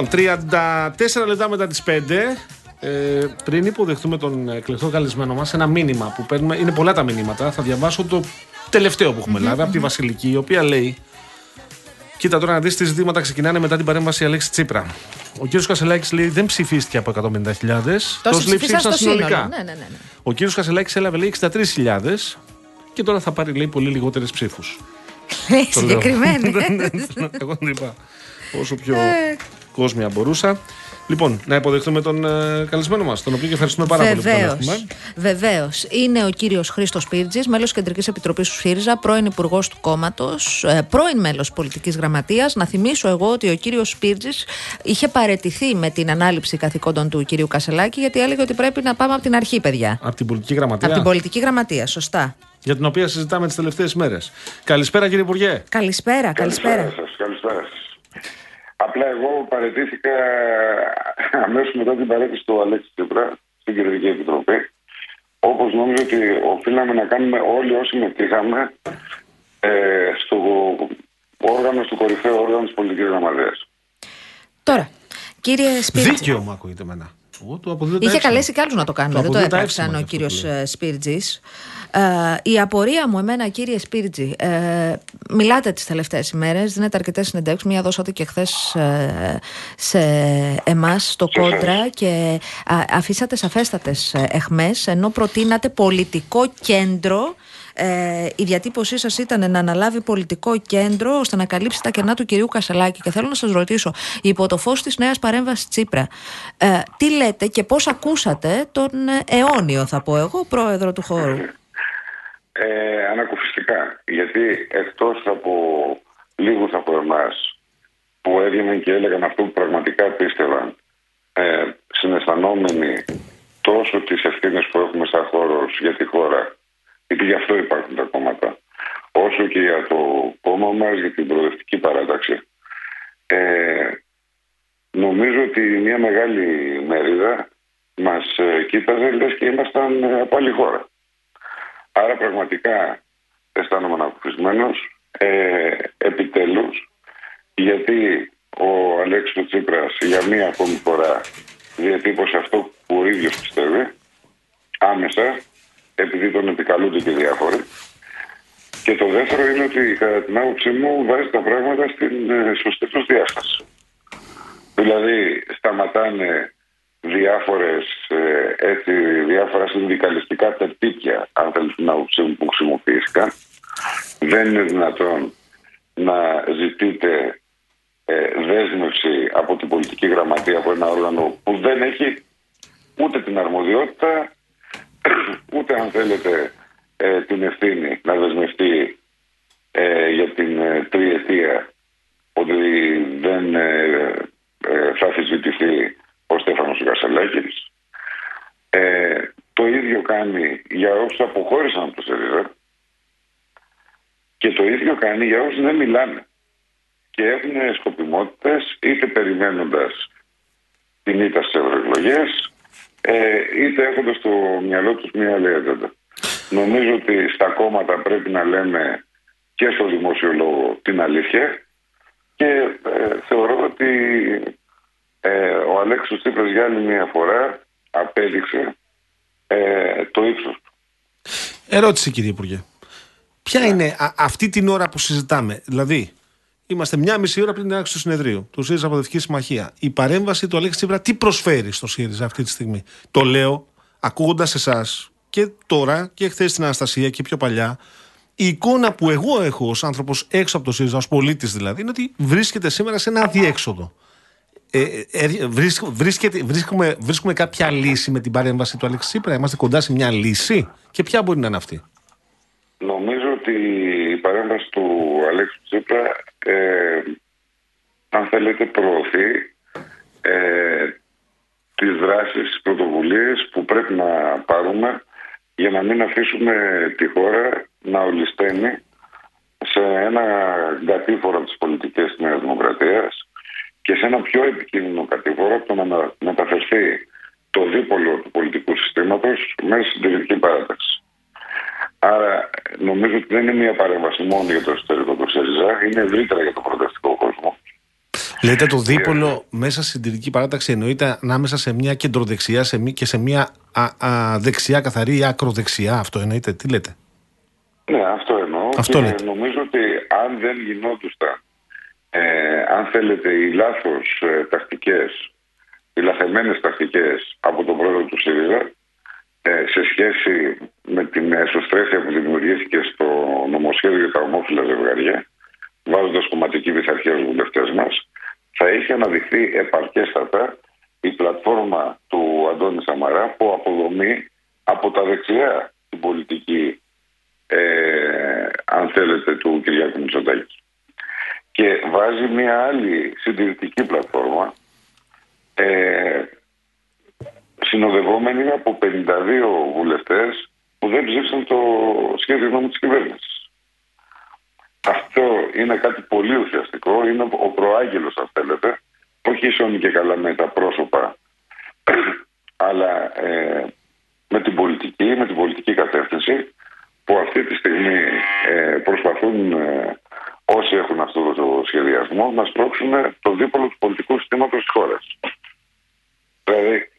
Λοιπόν, 34 λεπτά μετά τις 5. Ε, πριν υποδεχτούμε τον εκλεκτό καλεσμένο μας, ένα μήνυμα που παίρνουμε. Είναι πολλά τα μηνύματα. Θα διαβάσω το τελευταίο που έχουμε λάβει από τη Βασιλική, η οποία λέει. Κοίτα τώρα να δεις τι ζητήματα ξεκινάνε μετά την παρέμβαση Αλέξη Τσίπρα. Ο κύριος Κασελάκης λέει δεν ψηφίστηκε από 150.000. Τόσοι λέει ψήφισαν στο συνολικά. σύνολο. Ναι, ναι, ναι, ναι. Ο κύριος Κασελάκης έλαβε λέει 63.000 και τώρα θα πάρει λέει πολύ λιγότερες ψήφους. Λέει συγκεκριμένη. Εγώ δεν είπα όσο πιο κόσμια μπορούσα. Λοιπόν, να υποδεχτούμε τον ε, καλεσμένο μας, τον οποίο και ευχαριστούμε πάρα πολύ που τον Βεβαίως. έχουμε. Βεβαίως. Είναι ο κύριος Χρήστος Πίρτζη, μέλος Κεντρικής Επιτροπής του ΣΥΡΙΖΑ, πρώην Υπουργός του Κόμματος, πρώην μέλος Πολιτικής Γραμματείας. Να θυμίσω εγώ ότι ο κύριος Πίρτζη είχε παρετηθεί με την ανάληψη καθηκόντων του κυρίου Κασελάκη, γιατί έλεγε ότι πρέπει να πάμε από την αρχή, παιδιά. Από την πολιτική γραμματεία; Από την Πολιτική Γραμματεία, σωστά. Για την οποία συζητάμε τις τελευταίες μέρες. Καλησπέρα, κύριε Υπουργέ. Καλησπέρα, καλησπέρα. σας, καλησπέρα σας. Απλά εγώ παραιτήθηκα αμέσως μετά την παρέτηση του Αλέξη Τσίπρα στην Κυριαρχική Επιτροπή. Όπως νόμιζα ότι οφείλαμε να κάνουμε όλοι όσοι συμμετείχαμε ε, στο όργανο, στο κορυφαίο όργανο της πολιτικής γραμματείας. Τώρα, κύριε Σπίρτζη. Δίκαιο μου ακούγεται εμένα. Εγώ το αποδίδω τα Είχε εύσημα. καλέσει και άλλους να το κάνουν. Το δεν το αποδίδω τα έπραξαν εύσημα ο και αυτό κύριος που λέει. Σπίρτζης. Ε, η απορία μου, εμένα, κύριε Σπίρτζη, ε, μιλάτε τις τελευταίες ημέρες, δίνετε αρκετές συνεντεύξεις. Μία δώσατε και χθες σε εμάς στο κόντρα και α, αφήσατε σαφέστατες εχμές, ενώ προτείνατε πολιτικό κέντρο. Ε, η διατύπωσή σας ήταν να αναλάβει πολιτικό κέντρο ώστε να καλύψει τα κενά του κυρίου Κασελάκη. Και θέλω να σας ρωτήσω, υπό το φως της νέας παρέμβασης Τσίπρα, ε, τι λέτε και πώς ακούσατε τον ε, αιώνιο, θα πω εγώ, πρόεδρο του χώρου; Ε, ανακουφιστικά. Γιατί εκτός από λίγους από εμάς που έβγαιναν και έλεγαν αυτό που πραγματικά πίστευαν, ε, συναισθανόμενοι τόσο τις ευθύνες που έχουμε σαν χώρος για τη χώρα, γιατί γι' αυτό υπάρχουν τα κόμματα, όσο και για το κόμμα μας, για την προοδευτική παράταξη. Ε, νομίζω ότι μια μεγάλη μερίδα μας ε, κοίταζε λες και ήμασταν ε, από άλλη χώρα. Άρα πραγματικά αισθάνομαι ανακουφισμένος ε, επιτέλους γιατί ο Αλέξης Τσίπρας για μία ακόμη φορά διατύπωσε αυτό που ο ίδιος πιστεύει άμεσα επειδή τον επικαλούνται και διάφοροι και το δεύτερο είναι ότι κατά την άποψή μου βάζει τα πράγματα στην ε, σωστή τους διάσταση. Δηλαδή σταματάνε διάφορες, ε, έτσι, διάφορα συνδικαλιστικά τερτύπια αν θέλεις την άποψή μου που χρησιμοποιήθηκαν. Δεν είναι δυνατόν να ζητείτε ε, δέσμευση από την πολιτική γραμματεία από ένα όργανο που δεν έχει ούτε την αρμοδιότητα ούτε αν θέλετε ε, την ευθύνη να δεσμευτεί ε, για την ε, τριετία ότι δεν ε, ε, θα αφισβητηθεί ο Στέφανος Κασελάκης. Ε, το ίδιο κάνει για όσους αποχώρησαν από το ΣΕΡΙΖΑ και το ίδιο κάνει για όσους δεν μιλάνε και έχουν σκοπιμότητες είτε περιμένοντας την ήττα στις ευρωεκλογές ε, είτε έχοντας στο μυαλό τους μια άλλη ατζέντα. Νομίζω ότι στα κόμματα πρέπει να λέμε και στο δημόσιο λόγο την αλήθεια και ε, θεωρώ ότι ε, ο Αλέξης Τσίπρας για άλλη μια φορά απέδειξε ε, το ύψος του. Ερώτηση κύριε Υπουργέ. Ποια είναι α- αυτή την ώρα που συζητάμε, δηλαδή είμαστε μια μισή ώρα πριν την άξιση του συνεδρίου του ΣΥΡΙΖΑ Αποδευτική Συμμαχία. Η παρέμβαση του Αλέξη Τσίπρα τι προσφέρει στο ΣΥΡΙΖΑ αυτή τη στιγμή; Το λέω ακούγοντας εσάς και τώρα και χθες στην Αναστασία και πιο παλιά. Η εικόνα που εγώ έχω ως άνθρωπος έξω από το ΣΥΡΙΖΑ, ως πολίτης δηλαδή, είναι ότι βρίσκεται σήμερα σε ένα αδιέξοδο. Ε, ε, βρίσκ- βρίσκεται, βρίσκουμε, βρίσκουμε κάποια λύση με την παρέμβαση του Αλέξη Τσίπρα; Είμαστε κοντά σε μια λύση; Και ποια μπορεί να είναι αυτή; Νομίζω ότι η παρέμβαση του Αλέξου Τσίπρα, ε, αν θέλετε, προωθεί ε, τις δράσεις, τις πρωτοβουλίες που πρέπει να πάρουμε για να μην αφήσουμε τη χώρα να ολισταίνει σε ένα κατήφορο της πολιτικής της Νέας Δημοκρατίας και σε ένα πιο επικίνδυνο κατήφορο από το να με- μεταφερθεί το δίπολο του πολιτικού συστήματος μέσα στην συντηρητική παράταξη. Άρα νομίζω ότι δεν είναι μια παρέμβαση μόνο για το εσωτερικό του ΣΕΡΙΖΑ, είναι ευρύτερα για τον προοδευτικό κόσμο. Λέτε το δίπολο μέσα στην συντηρητική παράταξη εννοείται ανάμεσα σε μια κεντροδεξιά σε μη- και σε μια α, α, δεξιά καθαρή ή ακροδεξιά. Αυτό εννοείται. Τι λέτε; Ναι, αυτό εννοώ. Αυτό και λέτε. νομίζω ότι αν δεν γινόντουσαν, ε, αν θέλετε, οι λάθος ε, τακτικές, οι λαθεμένες τακτικές από τον πρόεδρο του ΣΥΡΙΖΑ, ε, σε σχέση με την εσωστρέφεια που δημιουργήθηκε στο νομοσχέδιο για τα ομόφυλα ζευγαριά, βάζοντας κομματική πειθαρχία στους βουλευτές μας, θα είχε αναδειχθεί επαρκέστατα η πλατφόρμα του Αντώνη Σαμαρά που αποδομεί από τα δεξιά την πολιτική ε, αν θέλετε, του Κυριάκου Μητσοτάκη. Και βάζει μια άλλη συντηρητική πλατφόρμα ε, συνοδευόμενη από 52 βουλευτές που δεν ψήφισαν το σχέδιο νόμου της κυβέρνησης. Αυτό είναι κάτι πολύ ουσιαστικό, είναι ο προάγγελος αν θέλετε, όχι ίσον και καλά με τα πρόσωπα, αλλά ε, με την πολιτική, με την πολιτική κατεύθυνση που αυτή τη στιγμή ε, προσπαθούν ε, όσοι έχουν αυτό το σχεδιασμό να σπρώξουν το δίπολο του πολιτικού συστήματος της χώρας. Δηλαδή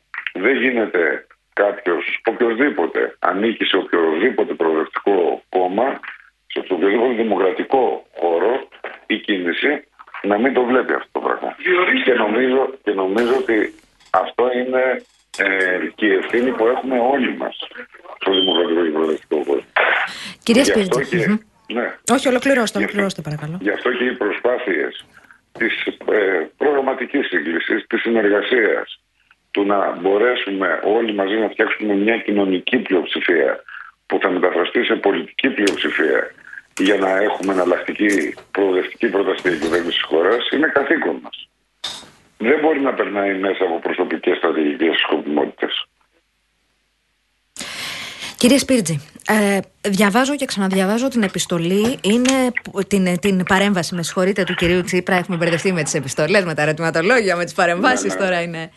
δεν γίνεται κάποιος, οποιοδήποτε ανήκει σε οποιοδήποτε προοδευτικό κόμμα, σε οποιοδήποτε δημοκρατικό χώρο ή κίνηση, να μην το βλέπει αυτό το πράγμα. Και νομίζω, και νομίζω ότι αυτό είναι ε, και η ευθύνη που έχουμε όλοι μας στο δημοκρατικό και προοδευτικό χώρο. Κυρία Γι' αυτό Σπίρτζη. και- μμμ. ναι. Όχι, ολοκληρώστε, Γι' αυτό- ολοκληρώστε παρακαλώ. Γι' αυτό και οι προσπάθειες της ε, προγραμματικής σύγκλησης, της συνεργασίας, του να μπορέσουμε όλοι μαζί να φτιάξουμε μια κοινωνική πλειοψηφία που θα μεταφραστεί σε πολιτική πλειοψηφία για να έχουμε εναλλακτική προοδευτική πρόταση για κυβέρνηση της χώρας είναι καθήκον μας. Δεν μπορεί να περνάει μέσα από προσωπικές στρατηγικές σκοπιμότητες. Κύριε Σπίρτζη, ε, διαβάζω και ξαναδιαβάζω την επιστολή. Είναι που- την, την παρέμβαση, με συγχωρείτε, του κυρίου Τσίπρα. Έχουμε μπερδευτεί με τις επιστολές, με τα ερωτηματολόγια, με τις παρεμβάσεις Ναι, ναι. τώρα είναι.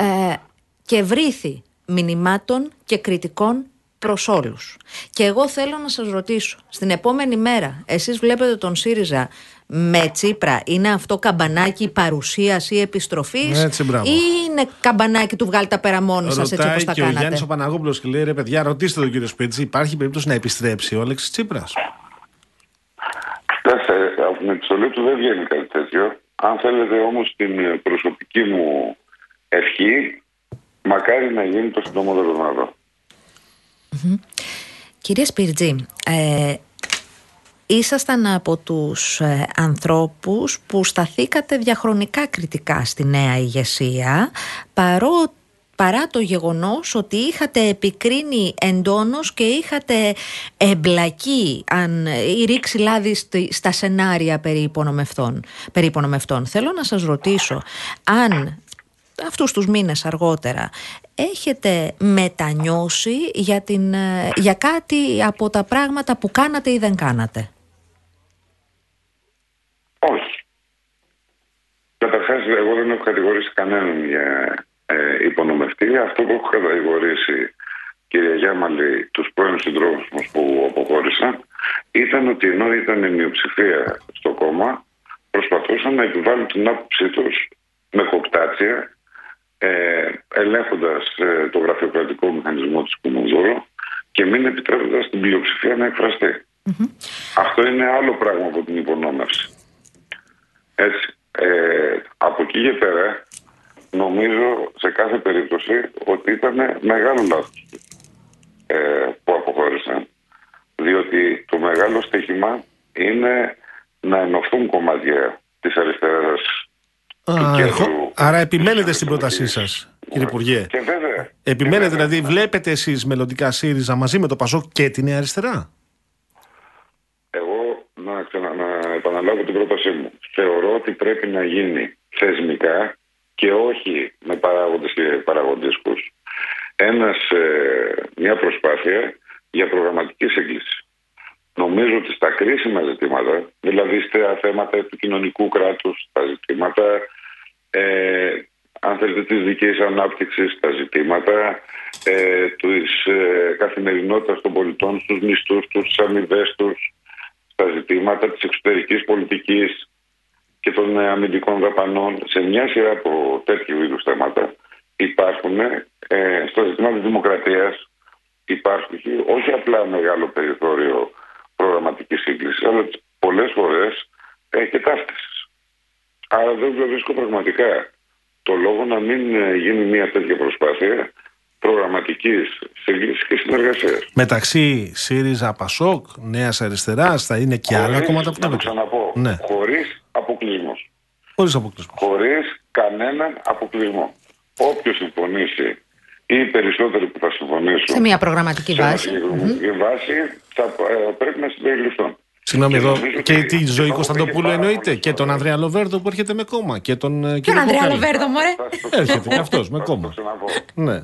Ε, και βρήθη μηνυμάτων και κριτικών προς όλους. Και εγώ θέλω να σας ρωτήσω, στην επόμενη μέρα, εσείς βλέπετε τον ΣΥΡΙΖΑ με Τσίπρα, είναι αυτό καμπανάκι παρουσίας ή επιστροφής; Έτσι, μπράβο. ή είναι καμπανάκι του βγάλει τα πέρα μόνοι σας έτσι Ρωτάει όπως τα και ο κάνατε; Γιάννης ο Παναγόπουλο και λέει: Ρε παιδιά, ρωτήστε τον κύριο Σπίτση, υπάρχει περίπτωση να επιστρέψει ο Αλέξης Τσίπρας; Κοιτάξτε, από την επιστολή του δεν βγαίνει κάτι τέτοιο. Αν θέλετε όμως την ε, προσωπική μου ευχή, μακάρι να γίνει το συντομότερο δυνατό. Κύριε Σπιρτζή, ε, ήσασταν από τους ε, ανθρώπους που σταθήκατε διαχρονικά κριτικά στη νέα ηγεσία παρό, παρά το γεγονός ότι είχατε επικρίνει εντόνως και είχατε εμπλακεί αν, ή ρίξει λάδι στη- στα σενάρια περί υπονομευτών, περί υπονομευτών. Θέλω να σας ρωτήσω αν αυτούς τους μήνες αργότερα έχετε μετανιώσει για, την, ε, για κάτι από τα πράγματα που κάνατε ή δεν κάνατε; Όχι. Καταρχάς, εγώ δεν έχω κατηγορήσει κανέναν για ε, υπονομευτή. Αυτό που έχω κατηγορήσει, κυρία Γιάμαλη, τους πρώην συντρόφους μας που αποχώρησαν, ήταν ότι ενώ ήταν η μειοψηφία στο κόμμα, προσπαθούσαν να επιβάλλουν την άποψή τους με κοπτάτσια, ε, ελέγχοντας ε, το γραφειοκρατικό μηχανισμό της Κουμουνδούρου και μην επιτρέποντας την πλειοψηφία να εκφραστεί. Αυτό είναι άλλο πράγμα από την υπονόμευση. Έτσι. Ε, από εκεί και πέρα, νομίζω σε κάθε περίπτωση ότι ήταν μεγάλο λάθος ε, που αποχώρησαν. Διότι το μεγάλο στοίχημα είναι να ενωθούν κομμάτια της αριστεράς του Α, κέντρου έχω- Άρα επιμένετε της στην πρότασή σας, Ανατολικής. κύριε Υπουργέ. Και βέβαια. Επιμένετε, και βέβαια. δηλαδή, βλέπετε εσείς μελλοντικά ΣΥΡΙΖΑ μαζί με το Πασόκ και τη Νέα Αριστερά; Εγώ να, ξανα, να επαναλάβω την πρότασή μου. Θεωρώ ότι πρέπει να γίνει θεσμικά και όχι με παράγοντες και παραγοντίσκους ένας, ε, μια προσπάθεια για προγραμματική σύγκληση. Νομίζω ότι στα κρίσιμα ζητήματα, δηλαδή στα θέματα του κοινωνικού κράτους, στα ζητήματα ε, αν θέλετε της δικής ανάπτυξης, στα ζητήματα ε, της ε, καθημερινότητας των πολιτών, στους μισθούς τους, στις αμοιβές τους, στα ζητήματα της εξωτερικής πολιτικής και των ε, αμυντικών δαπανών, σε μια σειρά από τέτοιου είδους θέματα υπάρχουν ε, στο ζήτημα της δημοκρατίας υπάρχει όχι απλά μεγάλο περιθώριο προγραμματικής σύγκλησης, αλλά πολλές φορές ε, και ταύτισης. Άρα δεν βρίσκω πραγματικά το λόγο να μην ε, γίνει μια τέτοια προσπάθεια προγραμματικής σύγκλησης και συνεργασίας. Μεταξύ ΣΥΡΙΖΑ, Πασόκ, Νέας Αριστεράς, θα είναι και άλλα Χωρίς, κόμματα που να θα το ξαναπώ, Ναι, χωρίς αποκλεισμούς. χωρίς αποκλεισμός. χωρίς κανέναν αποκλεισμό. Όποιος συμφωνήσει ή οι περισσότεροι που θα συμφωνήσουν Σε μια προγραμματική σε μια βάση. συγκεκριμένη βάση θα ε, πρέπει να συμπεριληφθούν. Συγγνώμη Και εδώ. νομίζω Και ότι τη ζωή υπάρχουν Κωνσταντοπούλου και πάρα εννοείται. πολλές Και τον φορές. Ανδρέα Λοβέρδο που έρχεται με κόμμα. Και τον ε, Τον κύριο Ανδρέα Κοκάλη. Λοβέρδο, μωρέ. Θα σας το Έρχεται ξαναπώ. και αυτός με Θα σας κόμμα. το ξαναπώ. Ναι.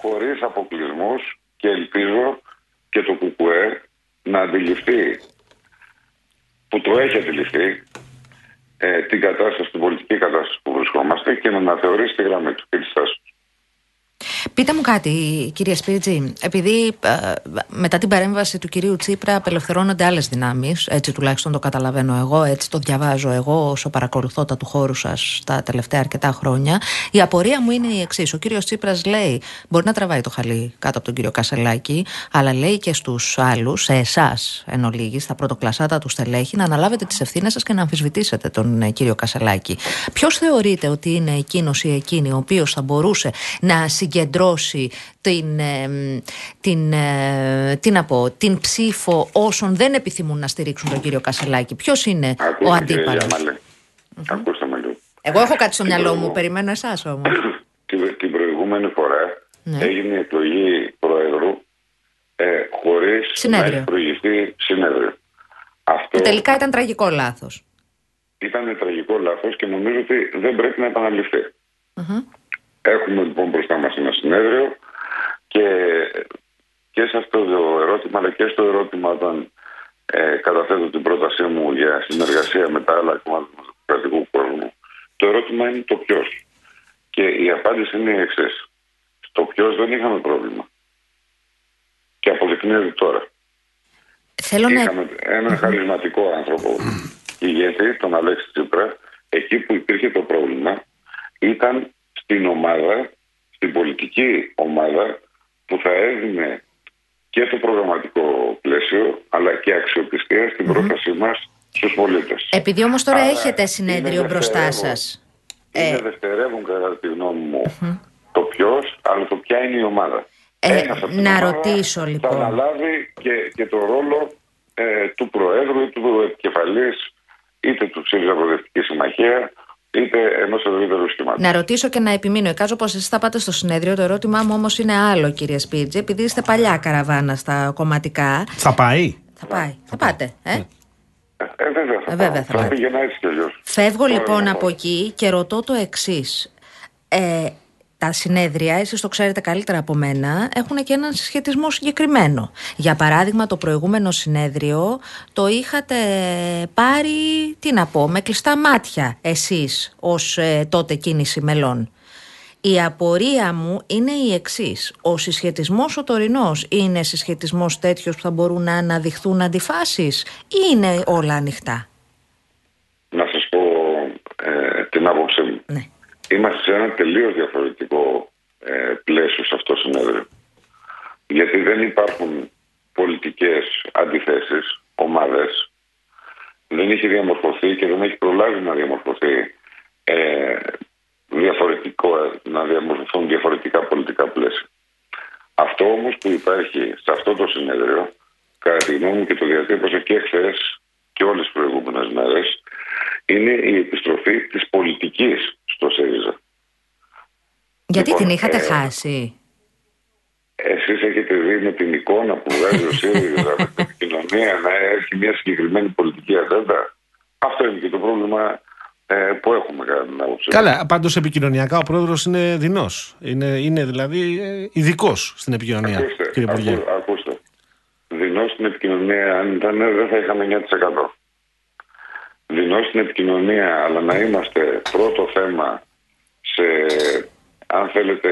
Χωρίς αποκλεισμούς και ελπίζω και το ΚΚΕ να αντιληφθεί που το έχει αντιληφθεί ε, την κατάσταση, την πολιτική κατάσταση που βρισκόμαστε και να αναθεωρήσει τη γραμμή του και τη στάση του. Πείτε μου κάτι, κυρία Σπίριτζη. Επειδή ε, μετά την παρέμβαση του κυρίου Τσίπρα απελευθερώνονται άλλες δυνάμεις, έτσι τουλάχιστον το καταλαβαίνω εγώ, έτσι το διαβάζω εγώ όσο παρακολουθώ τα του χώρου σας τα τελευταία αρκετά χρόνια. Η απορία μου είναι η εξής. Ο κύριος Τσίπρας λέει: Μπορεί να τραβάει το χαλί κάτω από τον κύριο Κασελάκη, αλλά λέει και στους άλλους, σε εσάς εν ολίγης, στα πρωτοκλασάτα του στελέχη, να αναλάβετε τις ευθύνες σας και να αμφισβητήσετε τον ε, κύριο Κασελάκη. Ποιος θεωρείτε ότι είναι εκείνος ή εκείνη ο οποίος θα μπορούσε να συγκεντρώσει την, ε, μ, την, ε, τι να πω, την ψήφο όσων δεν επιθυμούν να στηρίξουν τον κύριο Κασελάκη. Ποιος είναι ο Ακούστε, κύριε αντίπαλος; Γιάμαλη. Ακούστε με λίγο. Εγώ έχω κάτι στο Την μυαλό μου, προηγού- περιμένω εσάς όμως. την, την προηγούμενη φορά Ναι. έγινε η εκλογή Προέδρου ε, χωρίς να Συνέδριο. έχει προηγηθεί συνέδριο. Αυτό Τελικά ήταν τραγικό λάθος. ήταν τραγικό λάθος και νομίζω ότι δεν πρέπει να επαναληφθεί. Έχουμε λοιπόν μπροστά μας ένα συνέδριο και, και σε αυτό το ερώτημα αλλά και στο ερώτημα όταν ε, καταθέτω την πρότασή μου για συνεργασία με τα άλλα κομμάτια του δημοκρατικού κόσμου το ερώτημα είναι το ποιος. Και η απάντηση είναι η εξής. Στο ποιος δεν είχαμε πρόβλημα. αποδεικνύεται τώρα. Θέλω να. Είχαμε έναν χαρισματικό άνθρωπο, ηγέτη, τον Αλέξη Τσίπρα. Εκεί που υπήρχε το πρόβλημα ήταν στην ομάδα, στην πολιτική ομάδα που θα έδινε και το προγραμματικό πλαίσιο αλλά και αξιοπιστία στην πρότασή μας στους πολίτες. Επειδή όμως τώρα Άρα, έχετε συνέδριο είναι μπροστά δευτερεύον. σας. Είναι Ε. δευτερεύον κατά τη γνώμη μου το ποιος, αλλά το ποια είναι η ομάδα. Ε, Ένας από την να ομάδα ρωτήσω, λοιπόν. Θα αναλάβει και, και το ρόλο ε, του Προέδρου ή του επικεφαλής είτε του ΣΥΡΙΖΑ Προοδευτική Συμμαχίας είτε ενό ευρύτερου σχήματο. Να ρωτήσω και να επιμείνω. Εκάζω πως εσείς θα πάτε στο συνέδριο. Το ερώτημά μου όμως είναι άλλο, κύριε Σπίτζη. Επειδή είστε παλιά καραβάνα στα κομματικά. Θα πάει; Θα πάει. Θα πάτε. Ε; Ε, βέβαια θα, Ε, βέβαια πάω. θα θα πάτε. πήγαινα έτσι κι αλλιώς. Φεύγω λοιπόν από εκεί και ρωτώ το εξής. Ε, τα συνέδρια, εσείς το ξέρετε καλύτερα από μένα, έχουν και έναν συσχετισμό συγκεκριμένο. Για παράδειγμα, το προηγούμενο συνέδριο το είχατε πάρει, τι να πω, με κλειστά μάτια εσείς ως ε, τότε κίνηση μελών. Η απορία μου είναι η εξής. Ο συσχετισμός ο τωρινός είναι συσχετισμός τέτοιος που θα μπορούν να αναδειχθούν αντιφάσεις ή είναι όλα ανοιχτά; Να σας πω ε, την άποψή μου. Ναι. Είμαστε σε ένα τελείως διαφορετικό ε, πλαίσιο σε αυτό το συνέδριο. Γιατί δεν υπάρχουν πολιτικές αντιθέσεις, ομάδες. Δεν έχει διαμορφωθεί και δεν έχει προλάβει να διαμορφωθεί ε, διαφορετικό, να διαμορφωθούν διαφορετικά πολιτικά πλαίσια. Αυτό όμως που υπάρχει σε αυτό το συνέδριο, κατά τη γνώμη μου και το διατύπωσα και χθες και όλες τις προηγούμενες μέρες, είναι η επιστροφή της πολιτικής στο ΣΥΡΙΖΑ. Γιατί Λοιπόν, την είχατε ε, χάσει; Εσείς έχετε δει με την εικόνα που βγάζει ο ΣΥΡΙΖΑ με την επικοινωνία να έχει μια συγκεκριμένη πολιτική ατζέντα. Αυτό είναι και το πρόβλημα ε, που έχουμε κατά την άποψή μου. Καλά, πάντως επικοινωνιακά ο πρόεδρος είναι δεινός. Είναι, είναι δηλαδή ειδικός στην επικοινωνία, Ακούστε, κύριε Υπουργέ. ακού- ακούστε. Δεινός στην επικοινωνία, αν ήταν, δεν θα είχαμε 9%. Δεινό στην επικοινωνία, αλλά να είμαστε πρώτο θέμα σε, αν θέλετε,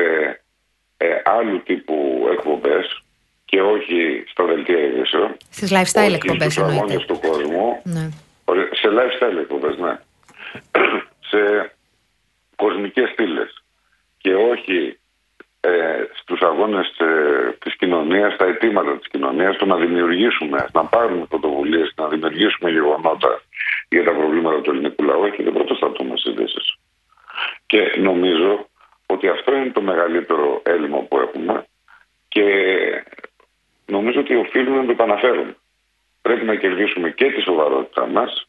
ε, άλλου τύπου εκπομπές και όχι στα δελτία ειδήσεων. Στις lifestyle όχι εκπομπές στους αγώνες εννοείται. του κόσμου. Ναι. Ωραία, Σε lifestyle εκπομπές, ναι. σε κοσμικές στήλες και όχι ε, στους αγώνες ε, της κοινωνίας, στα αιτήματα της κοινωνίας, το να δημιουργήσουμε, να πάρουμε πρωτοβουλίες, να δημιουργήσουμε γεγονότα για τα προβλήματα του ελληνικού λαού και δεν πρωτοστατούμε συζητήσεις. Και νομίζω ότι αυτό είναι το μεγαλύτερο έλλειμμα που έχουμε και νομίζω ότι οφείλουμε να το επαναφέρουμε. Πρέπει να κερδίσουμε και τη σοβαρότητά μας,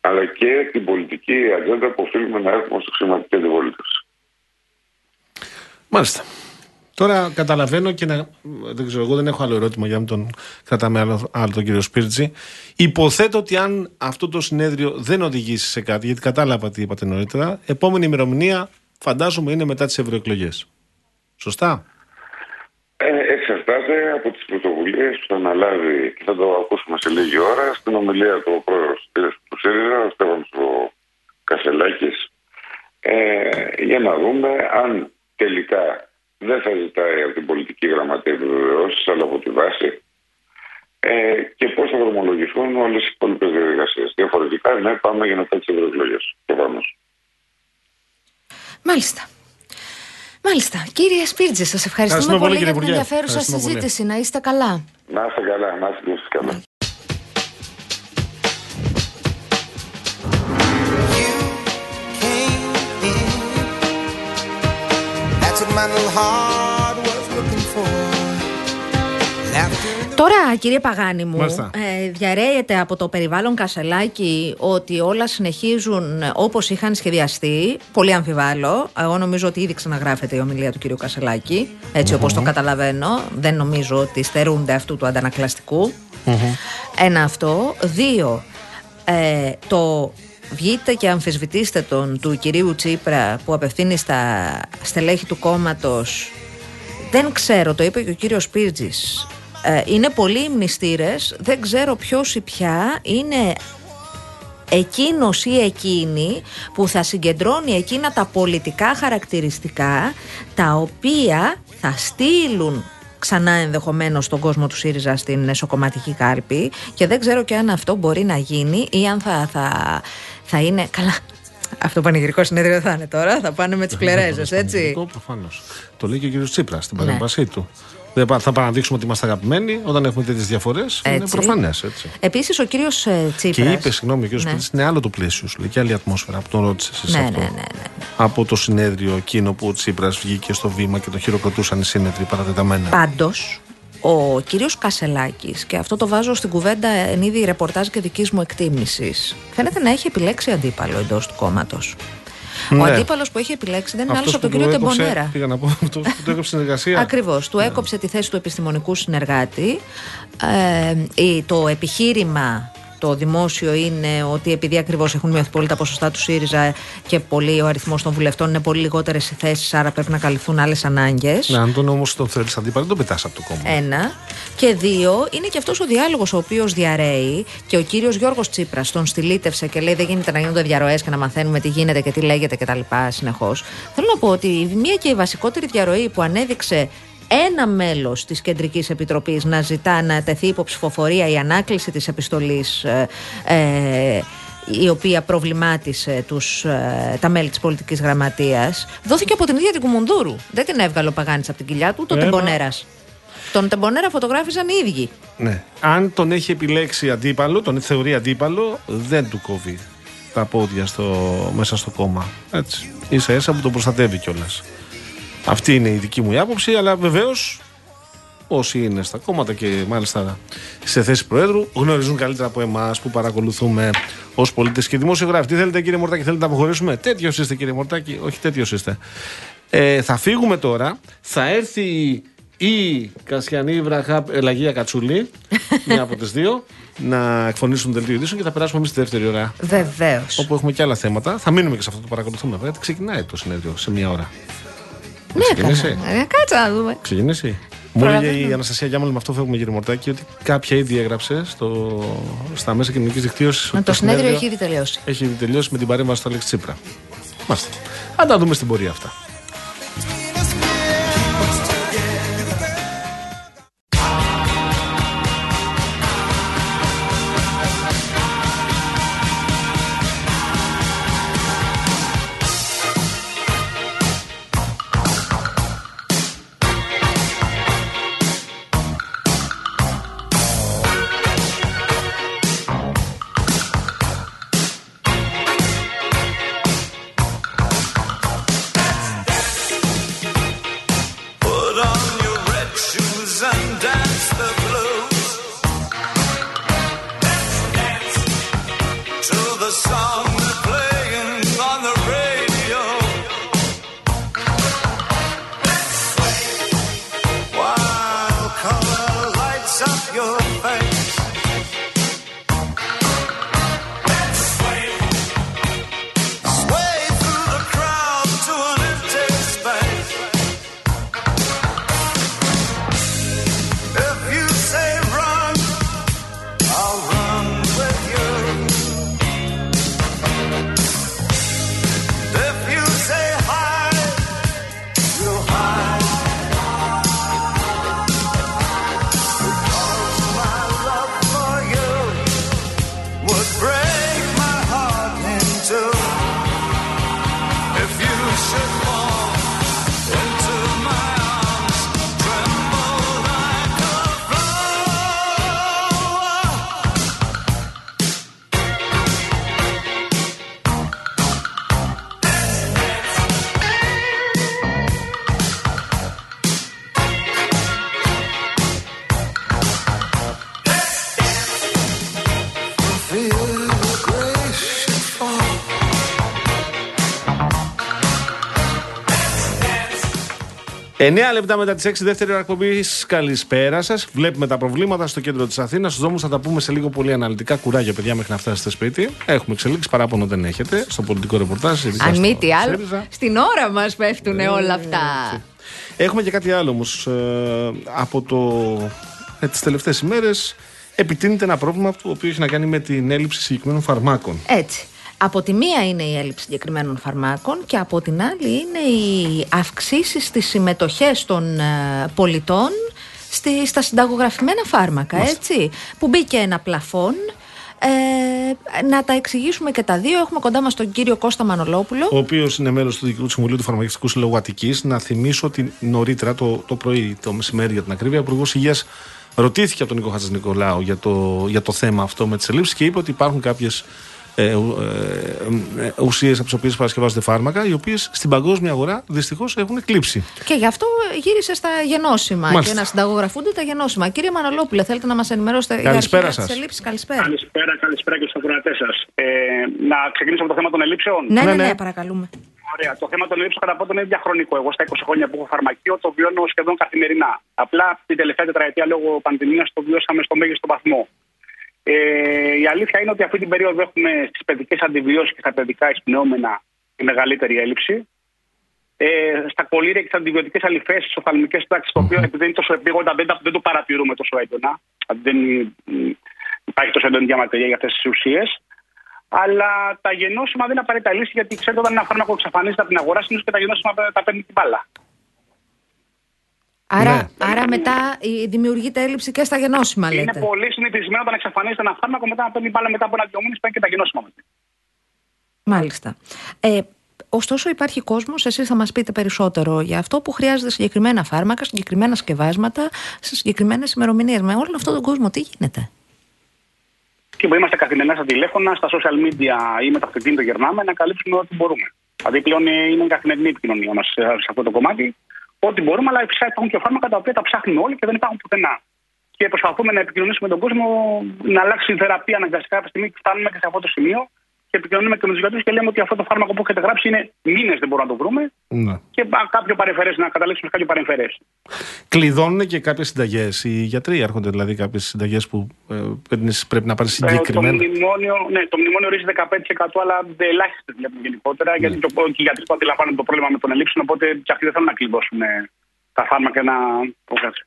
αλλά και την πολιτική ατζέντα που οφείλουμε να έχουμε στο χρηματική αντιπολίτευσης. Μάλιστα. Τώρα καταλαβαίνω και να. Δεν ξέρω, εγώ δεν έχω άλλο ερώτημα για να μην τον κρατάμε άλλο, άλλο τον κύριο Σπίρτζη. Υποθέτω ότι αν αυτό το συνέδριο δεν οδηγήσει σε κάτι, γιατί κατάλαβα τι είπατε νωρίτερα, επόμενη ημερομηνία φαντάζομαι είναι μετά τις ευρωεκλογές. Σωστά; Ε, εξαρτάται από τις πρωτοβουλίες που θα αναλάβει και θα το ακούσουμε σε λίγη ώρα στην ομιλία του πρόεδρος του ΣΥΡΙΖΑ, ο Στέφανος ο Κασελάκης, ε, για να δούμε αν τελικά δεν θα ζητάει από την πολιτική γραμματεία επιβεβαιώσεις, αλλά από τη βάση ε, και πώς θα δρομολογηθούν όλες οι υπόλοιπες διαδικασίες. Διαφορετικά, ναι, πάμε για μετά τις ευρωεκλογές. Προφανώς. Μάλιστα. Μάλιστα. Κύριε Σπίρτζη, σας ευχαριστούμε Ευχαριστούμε πολύ, πολύ, για κύριε την Υπουργέ. ενδιαφέρουσα Ευχαριστούμε πολύ. συζήτηση. Να είστε καλά. Να είστε καλά, να είστε καλά. Τώρα, κύριε Παγάνη μου, Μάλιστα. ε, διαρρέεται από το περιβάλλον Κασελάκη ότι όλα συνεχίζουν όπως είχαν σχεδιαστεί. Πολύ αμφιβάλλω. Εγώ νομίζω ότι ήδη ξαναγράφεται η ομιλία του κύριου Κασελάκη, έτσι όπως το καταλαβαίνω. Δεν νομίζω ότι στερούνται αυτού του αντανακλαστικου Ένα αυτό. Δύο, ε, το βγείτε και αμφισβητήστε τον του κυρίου Τσίπρα που απευθύνει στα στελέχη του κόμματος δεν ξέρω, το είπε και ο κύριος Πίρτζης. Ε, είναι πολλοί οι μνηστήρες, δεν ξέρω ποιος ή ποια είναι εκείνος ή εκείνη που θα συγκεντρώνει εκείνα τα πολιτικά χαρακτηριστικά τα οποία θα στείλουν ξανά ενδεχομένως τον κόσμο του ΣΥΡΙΖΑ στην εσωκομματική κάλπη. Και δεν ξέρω και αν αυτό μπορεί να γίνει ή αν θα, θα, θα είναι. Καλά. Αυτό το πανηγυρικό συνέδριο δεν θα είναι τώρα. Θα πάνε με τις πλερέζες, έτσι. Προφανώς. Το λέει και ο κ. Τσίπρας στην Ναι. παρέμβασή του. Δεν πα- θα παραδείξουμε ότι είμαστε αγαπημένοι όταν έχουμε τέτοιες διαφορές. Είναι Έτσι. προφανές έτσι. Επίσης, ο κύριος Και Τσίπρα. είπε, συγγνώμη, ο κ. Ναι. ναι. είναι άλλο το πλαίσιο σου. Λέει και άλλη ατμόσφαιρα που τον ρώτησε εσύ Ναι, ναι, αυτό. ναι, ναι. Από το συνέδριο εκείνο που ο Τσίπρας βγήκε στο βήμα και τον χειροκροτούσαν οι σύνεδροι παρατεταμένα. Πάντως, ο κύριος Κασελάκης και αυτό το βάζω στην κουβέντα εν είδη ρεπορτάζ και δικής μου εκτίμησης φαίνεται να έχει επιλέξει αντίπαλο εντός του κόμματος. Ο Ναι. αντίπαλος που έχει επιλέξει δεν είναι άλλος Αυτός από τον που κύριο του έκοψε- Τεμπονέρα. Πήγα να πω αυτό που του έκοψε συνεργασία. Ακριβώς, του έκοψε τη θέση του επιστημονικού συνεργάτη. Ε, η- το επιχείρημα το δημόσιο είναι ότι επειδή ακριβώς έχουν μειωθεί πολύ τα ποσοστά του ΣΥΡΙΖΑ και πολύ ο αριθμός των βουλευτών είναι πολύ λιγότερες οι θέσεις, άρα πρέπει να καλυφθούν άλλες ανάγκες. Ναι, αν τον όμως τον θέλεις αντίπαλο, δεν τον πετάς από το κόμμα. Ένα. Και δύο, είναι και αυτός ο διάλογος ο οποίος διαρρέει και ο κύριος Γιώργος Τσίπρας τον στυλίτευσε και λέει: Δεν γίνεται να γίνονται διαρροές και να μαθαίνουμε τι γίνεται και τι λέγεται κτλ. συνεχώς. Θέλω να πω ότι η μία και η βασικότερη διαρροή που ανέδειξε ένα μέλος της Κεντρικής Επιτροπής να ζητά να τεθεί υποψηφοφορία η ανάκληση της επιστολής. Ε, ε, η οποία προβλημάτισε τους, ε, τα μέλη της πολιτικής γραμματείας δόθηκε από την ίδια την Κουμουνδούρου δεν την έβγαλε ο Παγάνης από την κοιλιά του, τον Ένα. Τεμπονέρας τον Τεμπονέρα φωτογράφησαν οι ίδιοι. Ναι. Αν τον έχει επιλέξει αντίπαλο, τον θεωρεί αντίπαλο, δεν του κόβει τα πόδια στο, μέσα στο κόμμα. Έτσι. σα ίσα που τον προστατεύει κιόλας. Αυτή είναι η δική μου η άποψη, αλλά βεβαίως όσοι είναι στα κόμματα και μάλιστα σε θέση Προέδρου γνωρίζουν καλύτερα από εμάς που παρακολουθούμε ως πολίτες και δημοσιογράφοι. Τι θέλετε, κύριε Μορτάκη, θέλετε να αποχωρήσουμε; Τέτοιος είστε, κύριε Μορτάκη. Όχι, τέτοιος είστε. Ε, θα φύγουμε τώρα. Θα έρθει η Κασιανή Βραχά Ελαγία Κατσούλη, μία από τις δύο, να εκφωνήσουν δελτίο ειδήσεων και θα περάσουμε εμείς στη δεύτερη ώρα. Βεβαίως. Όπου έχουμε και άλλα θέματα. Θα μείνουμε και σε αυτό το παρακολουθούμε. Βέβαια, γιατί ξεκινάει το συνέδριο σε μία ώρα. Ναι, ξεκινήσει; καλά. Ε, Κάτσε να δούμε. Ξεκινήσει; Μου έλεγε Προλαβαίνω. η Αναστασία Γιάμαλη, με αυτό φεύγουμε κύριε Μορτάκη, ότι κάποια ήδη έγραψε στο, στα μέσα κοινωνικής δικτύωσης. Με το συνέδριο έχει ήδη τελειώσει. έχει ήδη τελειώσει με την παρέμβαση του Αλέξη Τσίπρα. Μάλιστα. Θα τα δούμε στην πορεία αυτά. 9 λεπτά μετά τις 6 δεύτερη ώρα εκπομπής. Καλησπέρα σας. Βλέπουμε τα προβλήματα στο κέντρο της Αθήνας. Στους δρόμους θα τα πούμε σε λίγο πολύ αναλυτικά. Κουράγιο, παιδιά, μέχρι να φτάσετε σπίτι. Έχουμε εξελίξει παράπονο δεν έχετε στο πολιτικό ρεπορτάζ. ειδικά Αν στο μη τι άλλο, ΣΥΡΙΖΑ. στην ώρα μας πέφτουν όλα αυτά. Έχουμε και κάτι άλλο όμως. από το. Ε, τις τελευταίες ημέρες επιτείνεται ένα πρόβλημα το οποίος έχει να κάνει με την έλλειψη συγκεκριμένων φαρμάκων. Έτσι. Από τη μία είναι η έλλειψη συγκεκριμένων φαρμάκων και από την άλλη είναι οι αυξήσεις στις συμμετοχές των ε, πολιτών στη, στα συνταγογραφημένα φάρμακα, έτσι. Που μπήκε ένα πλαφόν. Ε, να τα εξηγήσουμε και τα δύο. Έχουμε κοντά μας τον κύριο Κώστα Μανολόπουλο. ο οποίος είναι μέλος του Διοικητικού Συμβουλίου του Φαρμακευτικού Συλλόγου Αττική. Να θυμίσω ότι νωρίτερα το, το πρωί, το μεσημέρι για την ακρίβεια, ο Υπουργός Υγείας ρωτήθηκε από τον Νίκο Χατζης Νικολάου για το, για το θέμα αυτό με τις ελλείψεις και είπε ότι υπάρχουν κάποιες ε, ε, ουσίες από τις οποίες παρασκευάζονται φάρμακα, οι οποίες στην παγκόσμια αγορά δυστυχώς έχουν εκλείψει. Και γι' αυτό γύρισε στα γενώσιμα Μάλιστα. και να συνταγογραφούνται τα γενώσιμα. Κύριε Μανολόπουλε, θέλετε να μας ενημερώσετε Καλησπέρα για σας. τι ελλείψει. Καλησπέρα. Καλησπέρα, καλησπέρα και στους ακροατές σας. Ε, να ξεκινήσω από το θέμα των ελλείψεων; Ναι, ναι, Ναι, ναι, ναι. παρακαλούμε. Ωραία. Το θέμα των ελλείψεων κατά πότε είναι διαχρονικό. Εγώ στα 20 χρόνια που έχω φαρμακείο το βιώνω σχεδόν καθημερινά. Απλά την τελευταία τετραετία λόγω πανδημίας το βιώσαμε στο μέγιστο βαθμό. Ε, η αλήθεια είναι ότι αυτή την περίοδο έχουμε στις παιδικές αντιβιώσεις και στα παιδικά εισπνεώμενα τη μεγαλύτερη έλλειψη. Ε, στα κολλήρια και τι αντιβιωτικές αλυφές, στις οφθαλμικές πράξεις, το οποίο επειδή είναι τόσο επίγοντα δεν, τα- δεν το παρατηρούμε τόσο έντονα. Δεν μ, υπάρχει τόσο έντονη διαμαρτυρία για αυτές τις ουσίες. Αλλά τα γενώσιμα δεν είναι απαραίτητα λύση γιατί ξέρετε όταν ένα φάρμακο εξαφανίζεται από την αγορά, συνήθως και τα γενώσιμα τα- τα παίρνει την μπάλα. Άρα, Ναι. άρα μετά η- δημιουργείται έλλειψη και στα γενώσιμα, Είναι λέτε. πολύ συνηθισμένο όταν εξαφανίζεται ένα φάρμακο, μετά να παίρνει μπάλα μετά από ένα-δυο μήνε παίρνει και τα γενώσιμα μαζί. Μάλιστα. Ε, ωστόσο, υπάρχει κόσμος, εσείς θα μας πείτε περισσότερο για αυτό, που χρειάζεται συγκεκριμένα φάρμακα, συγκεκριμένα σκευάσματα, σε συγκεκριμένες ημερομηνίες. Με όλον αυτόν τον κόσμο, τι γίνεται; Και που είμαστε καθημερινά στα τηλέφωνα, στα social media ή με τα αυτοκίνητα γυρνάμε να καλύψουμε ό,τι μπορούμε. Δηλαδή πλέον ε, είναι η καθημερινή επικοινωνία μας σε σε αυτό το κομμάτι. Ό,τι μπορούμε, αλλά φυσικά υπάρχουν και φάρμακα τα οποία τα ψάχνουν όλοι και δεν υπάρχουν πουθενά. Και προσπαθούμε να επικοινωνήσουμε με τον κόσμο να αλλάξει η θεραπεία αναγκαστικά κάποια στιγμή και φτάνουμε και σε αυτό το σημείο. Και επικοινωνούμε και με τους γιατρούς και λέμε ότι αυτό το φάρμακο που έχετε γράψει είναι μήνες δεν μπορούμε να το βρούμε. Ναι. Και α, κάποιο παρεμφερές, να καταλήξουμε σε κάποιο παρεμφερές. Κλειδώνουν και κάποιες συνταγές. Οι γιατροί έρχονται δηλαδή κάποιες συνταγές που ε, παίρνεις- πρέπει να πάρει Ε, Το συγκεκριμένα. μνημόνιο, ναι, το μνημόνιο ορίζει 15% αλλά ελάχιστες βλέπουμε γενικότερα. Γιατί το, και οι γιατροί που αντιλαμβάνονται το πρόβλημα με τον ελλείψεων, οπότε και αυτοί δεν θέλουν να κλειδώσουν ε, τα φάρμακα να. προκάτσει.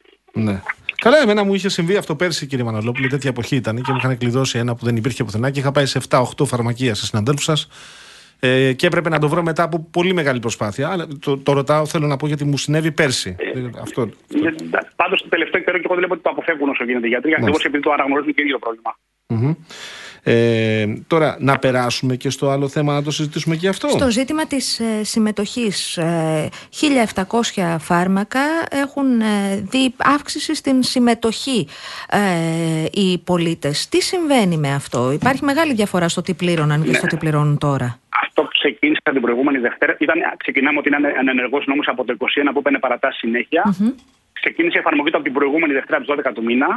Ναι. Καλά, εμένα μου είχε συμβεί αυτό πέρσι, κύριε Μανολόπουλο. Τέτοια εποχή ήταν και μου είχαν κλειδώσει ένα που δεν υπήρχε πουθενά και είχα πάει σε 7-8 φαρμακεία σε συναντέλφου σας. Ε, και έπρεπε να το βρω μετά από πολύ μεγάλη προσπάθεια. Αλλά το, το ρωτάω, θέλω να πω γιατί μου συνέβη πέρσι. Ε, Ε, αυτό. Πάντως το τελευταίο καιρό και εγώ δεν βλέπω ότι το αποφεύγουν όσο γίνεται οι γιατροί, ακριβώ επειδή το αναγνωρίζουν και οι ίδιο το πρόβλημα. Μμμ. Ε, τώρα, να περάσουμε και στο άλλο θέμα, να το συζητήσουμε και αυτό. Στο ζήτημα της ε, συμμετοχής, ε, 1.700 φάρμακα έχουν ε, δει αύξηση στην συμμετοχή ε, οι πολίτες. Τι συμβαίνει με αυτό, υπάρχει μεγάλη διαφορά στο τι πλήρωναν και στο τι πληρώνουν τώρα. Αυτό που ξεκίνησε την προηγούμενη Δευτέρα ήταν, ξεκινάμε ότι είναι ανενεργό νόμος από το 21 που έπαιρνε παρατάσει συνέχεια. Ξεκίνησε η εφαρμογή του από την προηγούμενη Δευτέρα από τις 12 του μήνα.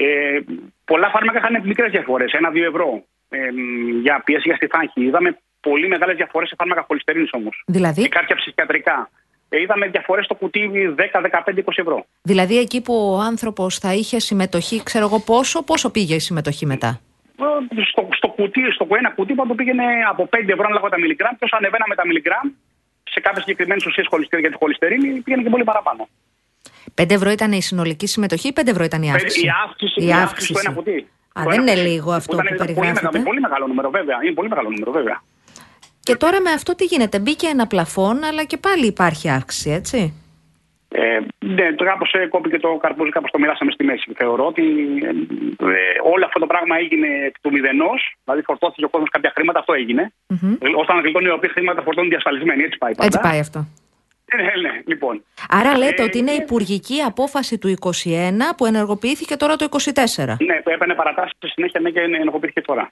Ε, πολλά φάρμακα είχαν μικρές διαφορές, 1-2 ευρώ ε, μ, για πίεση για στιφάνχη. Είδαμε πολύ μεγάλες διαφορές σε φάρμακα χολυστερίνης όμως. Δηλαδή; Και κάποια ψυχιατρικά. Ε, είδαμε διαφορές στο κουτί 10, 15, 20 ευρώ. Δηλαδή εκεί που ο άνθρωπος θα είχε συμμετοχή, ξέρω εγώ πόσο, πόσο πήγε η συμμετοχή μετά; Ε, Στο, στο, κουτί, στο ένα κουτί που το πήγαινε από 5 ευρώ ανάλογα τα μιλιγκράμμ και όσο ανεβαίναμε τα μιλιγκράμμ σε κάποιες συγκεκριμένες ουσίες χολυστερίνη για τη χολυστερίνη πήγαινε και πολύ παραπάνω. 5 ευρώ ήταν η συνολική συμμετοχή ή 5 ευρώ ήταν η αύξηση. Η αύξηση, η αύξηση στο ένα κουτί. Α, Στο δεν ένα είναι κουτί. λίγο αυτό Ήταν- που ήταν πολύ περιγράφεται. μεγάλο, πολύ μεγάλο νούμερο, βέβαια. Είναι πολύ μεγάλο νούμερο, βέβαια. Και τώρα με αυτό τι γίνεται, μπήκε ένα πλαφόν, αλλά και πάλι υπάρχει αύξηση, έτσι; Ε, ναι, το κάπω κόπηκε το καρπούζι, κάπως το μοιράσαμε στη μέση. Θεωρώ ότι ε, ε, όλο αυτό το πράγμα έγινε εκ του μηδενός. Δηλαδή, φορτώθηκε ο κόσμος κάποια χρήματα, αυτό έγινε. Ε, Όταν γλιτώνει οι οποίοι χρήματα φορτώνουν διασφαλισμένοι, έτσι πάει πάντα. Έτσι πάει αυτό. Ε, ναι, ναι, λοιπόν. Άρα λέτε Ε, ότι είναι ε, υπουργική απόφαση του 21 που ενεργοποιήθηκε τώρα το 24. Ναι, που έπαιρνε παρατάσεις στη συνέχεια ναι, και ενεργοποιήθηκε τώρα.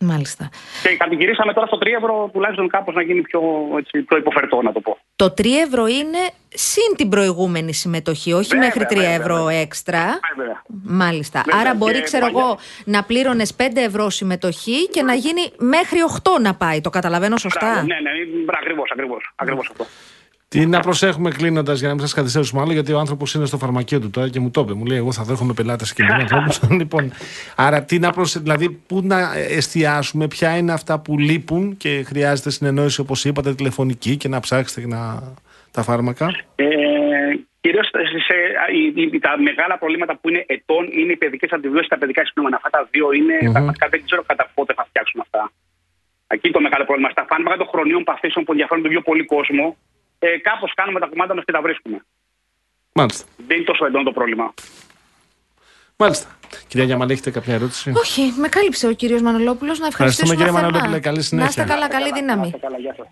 Μάλιστα. Και κατηγυρίσαμε τώρα στο 3 ευρώ τουλάχιστον κάπως να γίνει πιο, έτσι, πιο υποφερτό, να το πω. Το 3 ευρώ είναι συν την προηγούμενη συμμετοχή, όχι Βέβαια, μέχρι 3 βέβαια, ευρώ βέβαια. έξτρα. Βέβαια. Μάλιστα. Βέβαια, Άρα μπορεί, και ξέρω παλιά- εγώ, να πλήρωνες 5 ευρώ συμμετοχή και να γίνει μέχρι 8 να πάει. Το καταλαβαίνω σωστά; Μπράβο, ναι, ναι, ακριβώς, ακριβώς. Ακριβώς αυτό. Τι να προσέχουμε κλείνοντας για να μην σας καθυστερήσουμε άλλο, γιατί ο άνθρωπος είναι στο φαρμακείο του τώρα και μου το είπε. Μου λέει: Εγώ θα δέχομαι πελάτες και με ανθρώπους. λοιπόν, άρα τι να προσε... δηλαδή, πού να εστιάσουμε, ποια είναι αυτά που λείπουν και χρειάζεται συνεννόηση, όπως είπατε, τηλεφωνική και να ψάξετε και να... τα φάρμακα; Ε, Κυρίως τα μεγάλα προβλήματα που είναι ετών είναι οι παιδικές αντιβιώσεις, τα παιδικά εισπνούμενα. Αυτά τα δύο είναι. Μμμ. Πραγματικά δεν ξέρω κατά πότε θα φτιάξουν αυτά. Εκεί το μεγάλο πρόβλημα. Στα φάρμακα των χρονίων παθήσεων που ενδιαφέρουν τον πιο πολύ κόσμο, ε, κάπως κάνουμε τα κουμάντα μας και τα βρίσκουμε. Μάλιστα. Δεν είναι τόσο έντονο το πρόβλημα. Μάλιστα. Κυρία Γιαμαλή, έχετε κάποια ερώτηση; Όχι, με κάλυψε ο κύριος Μανολόπουλος. Να ευχαριστήσουμε Ευχαριστούμε, κύριε θερμά. Μανολόπουλε. Καλή Να συνέχεια. είστε καλά, καλή δύναμη. Καλά, γεια σας.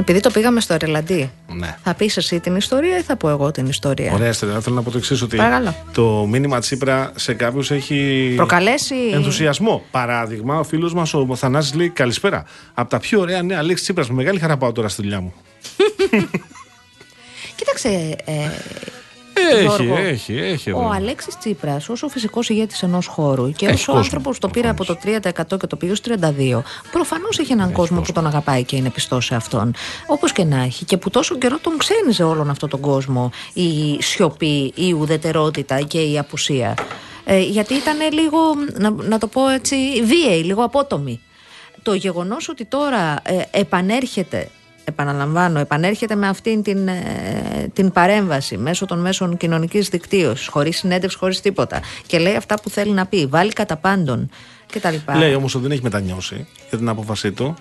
Επειδή το πήγαμε στο Ερελαντί, Ναι. θα πεις εσύ την ιστορία ή θα πω εγώ την ιστορία; Ωραία, ιστορία. Θέλω να πω το εξής: Ότι Παρακαλώ. το μήνυμα Τσίπρα σε κάποιους έχει Προκαλέσει. ενθουσιασμό. Παράδειγμα, ο φίλος μας ο Θανάσης λέει: Καλησπέρα. Από τα πιο ωραία νέα λέξη Τσίπρας. Με μεγάλη χαρά πάω τώρα στη δουλειά μου. Κοίταξε, ε, Έχει, Γιώργο, έχει, έχει. ο βέβαια. Αλέξης Τσίπρας όσο φυσικός ηγέτης ενός χώρου και Έχει όσο κόσμο, άνθρωπος το πήρε από το 30% και το πήγε στο 32% προφανώς έχει έναν κόσμο, που τον αγαπάει και είναι πιστός σε αυτόν όπως και να έχει και που τόσο καιρό τον ξένιζε όλον αυτόν τον κόσμο η σιωπή, η ουδετερότητα και η απουσία ε, γιατί ήταν λίγο, να, να το πω έτσι, βίαιη, λίγο απότομη το γεγονός ότι τώρα ε, επανέρχεται επαναλαμβάνω, επανέρχεται με αυτήν την, ε, την παρέμβαση μέσω των μέσων κοινωνικής δικτύωσης, χωρίς συνέντευξη, χωρίς τίποτα και λέει αυτά που θέλει να πει, βάλει κατά πάντων κτλ. Λέει όμως ότι δεν έχει μετανιώσει για την απόφασή του.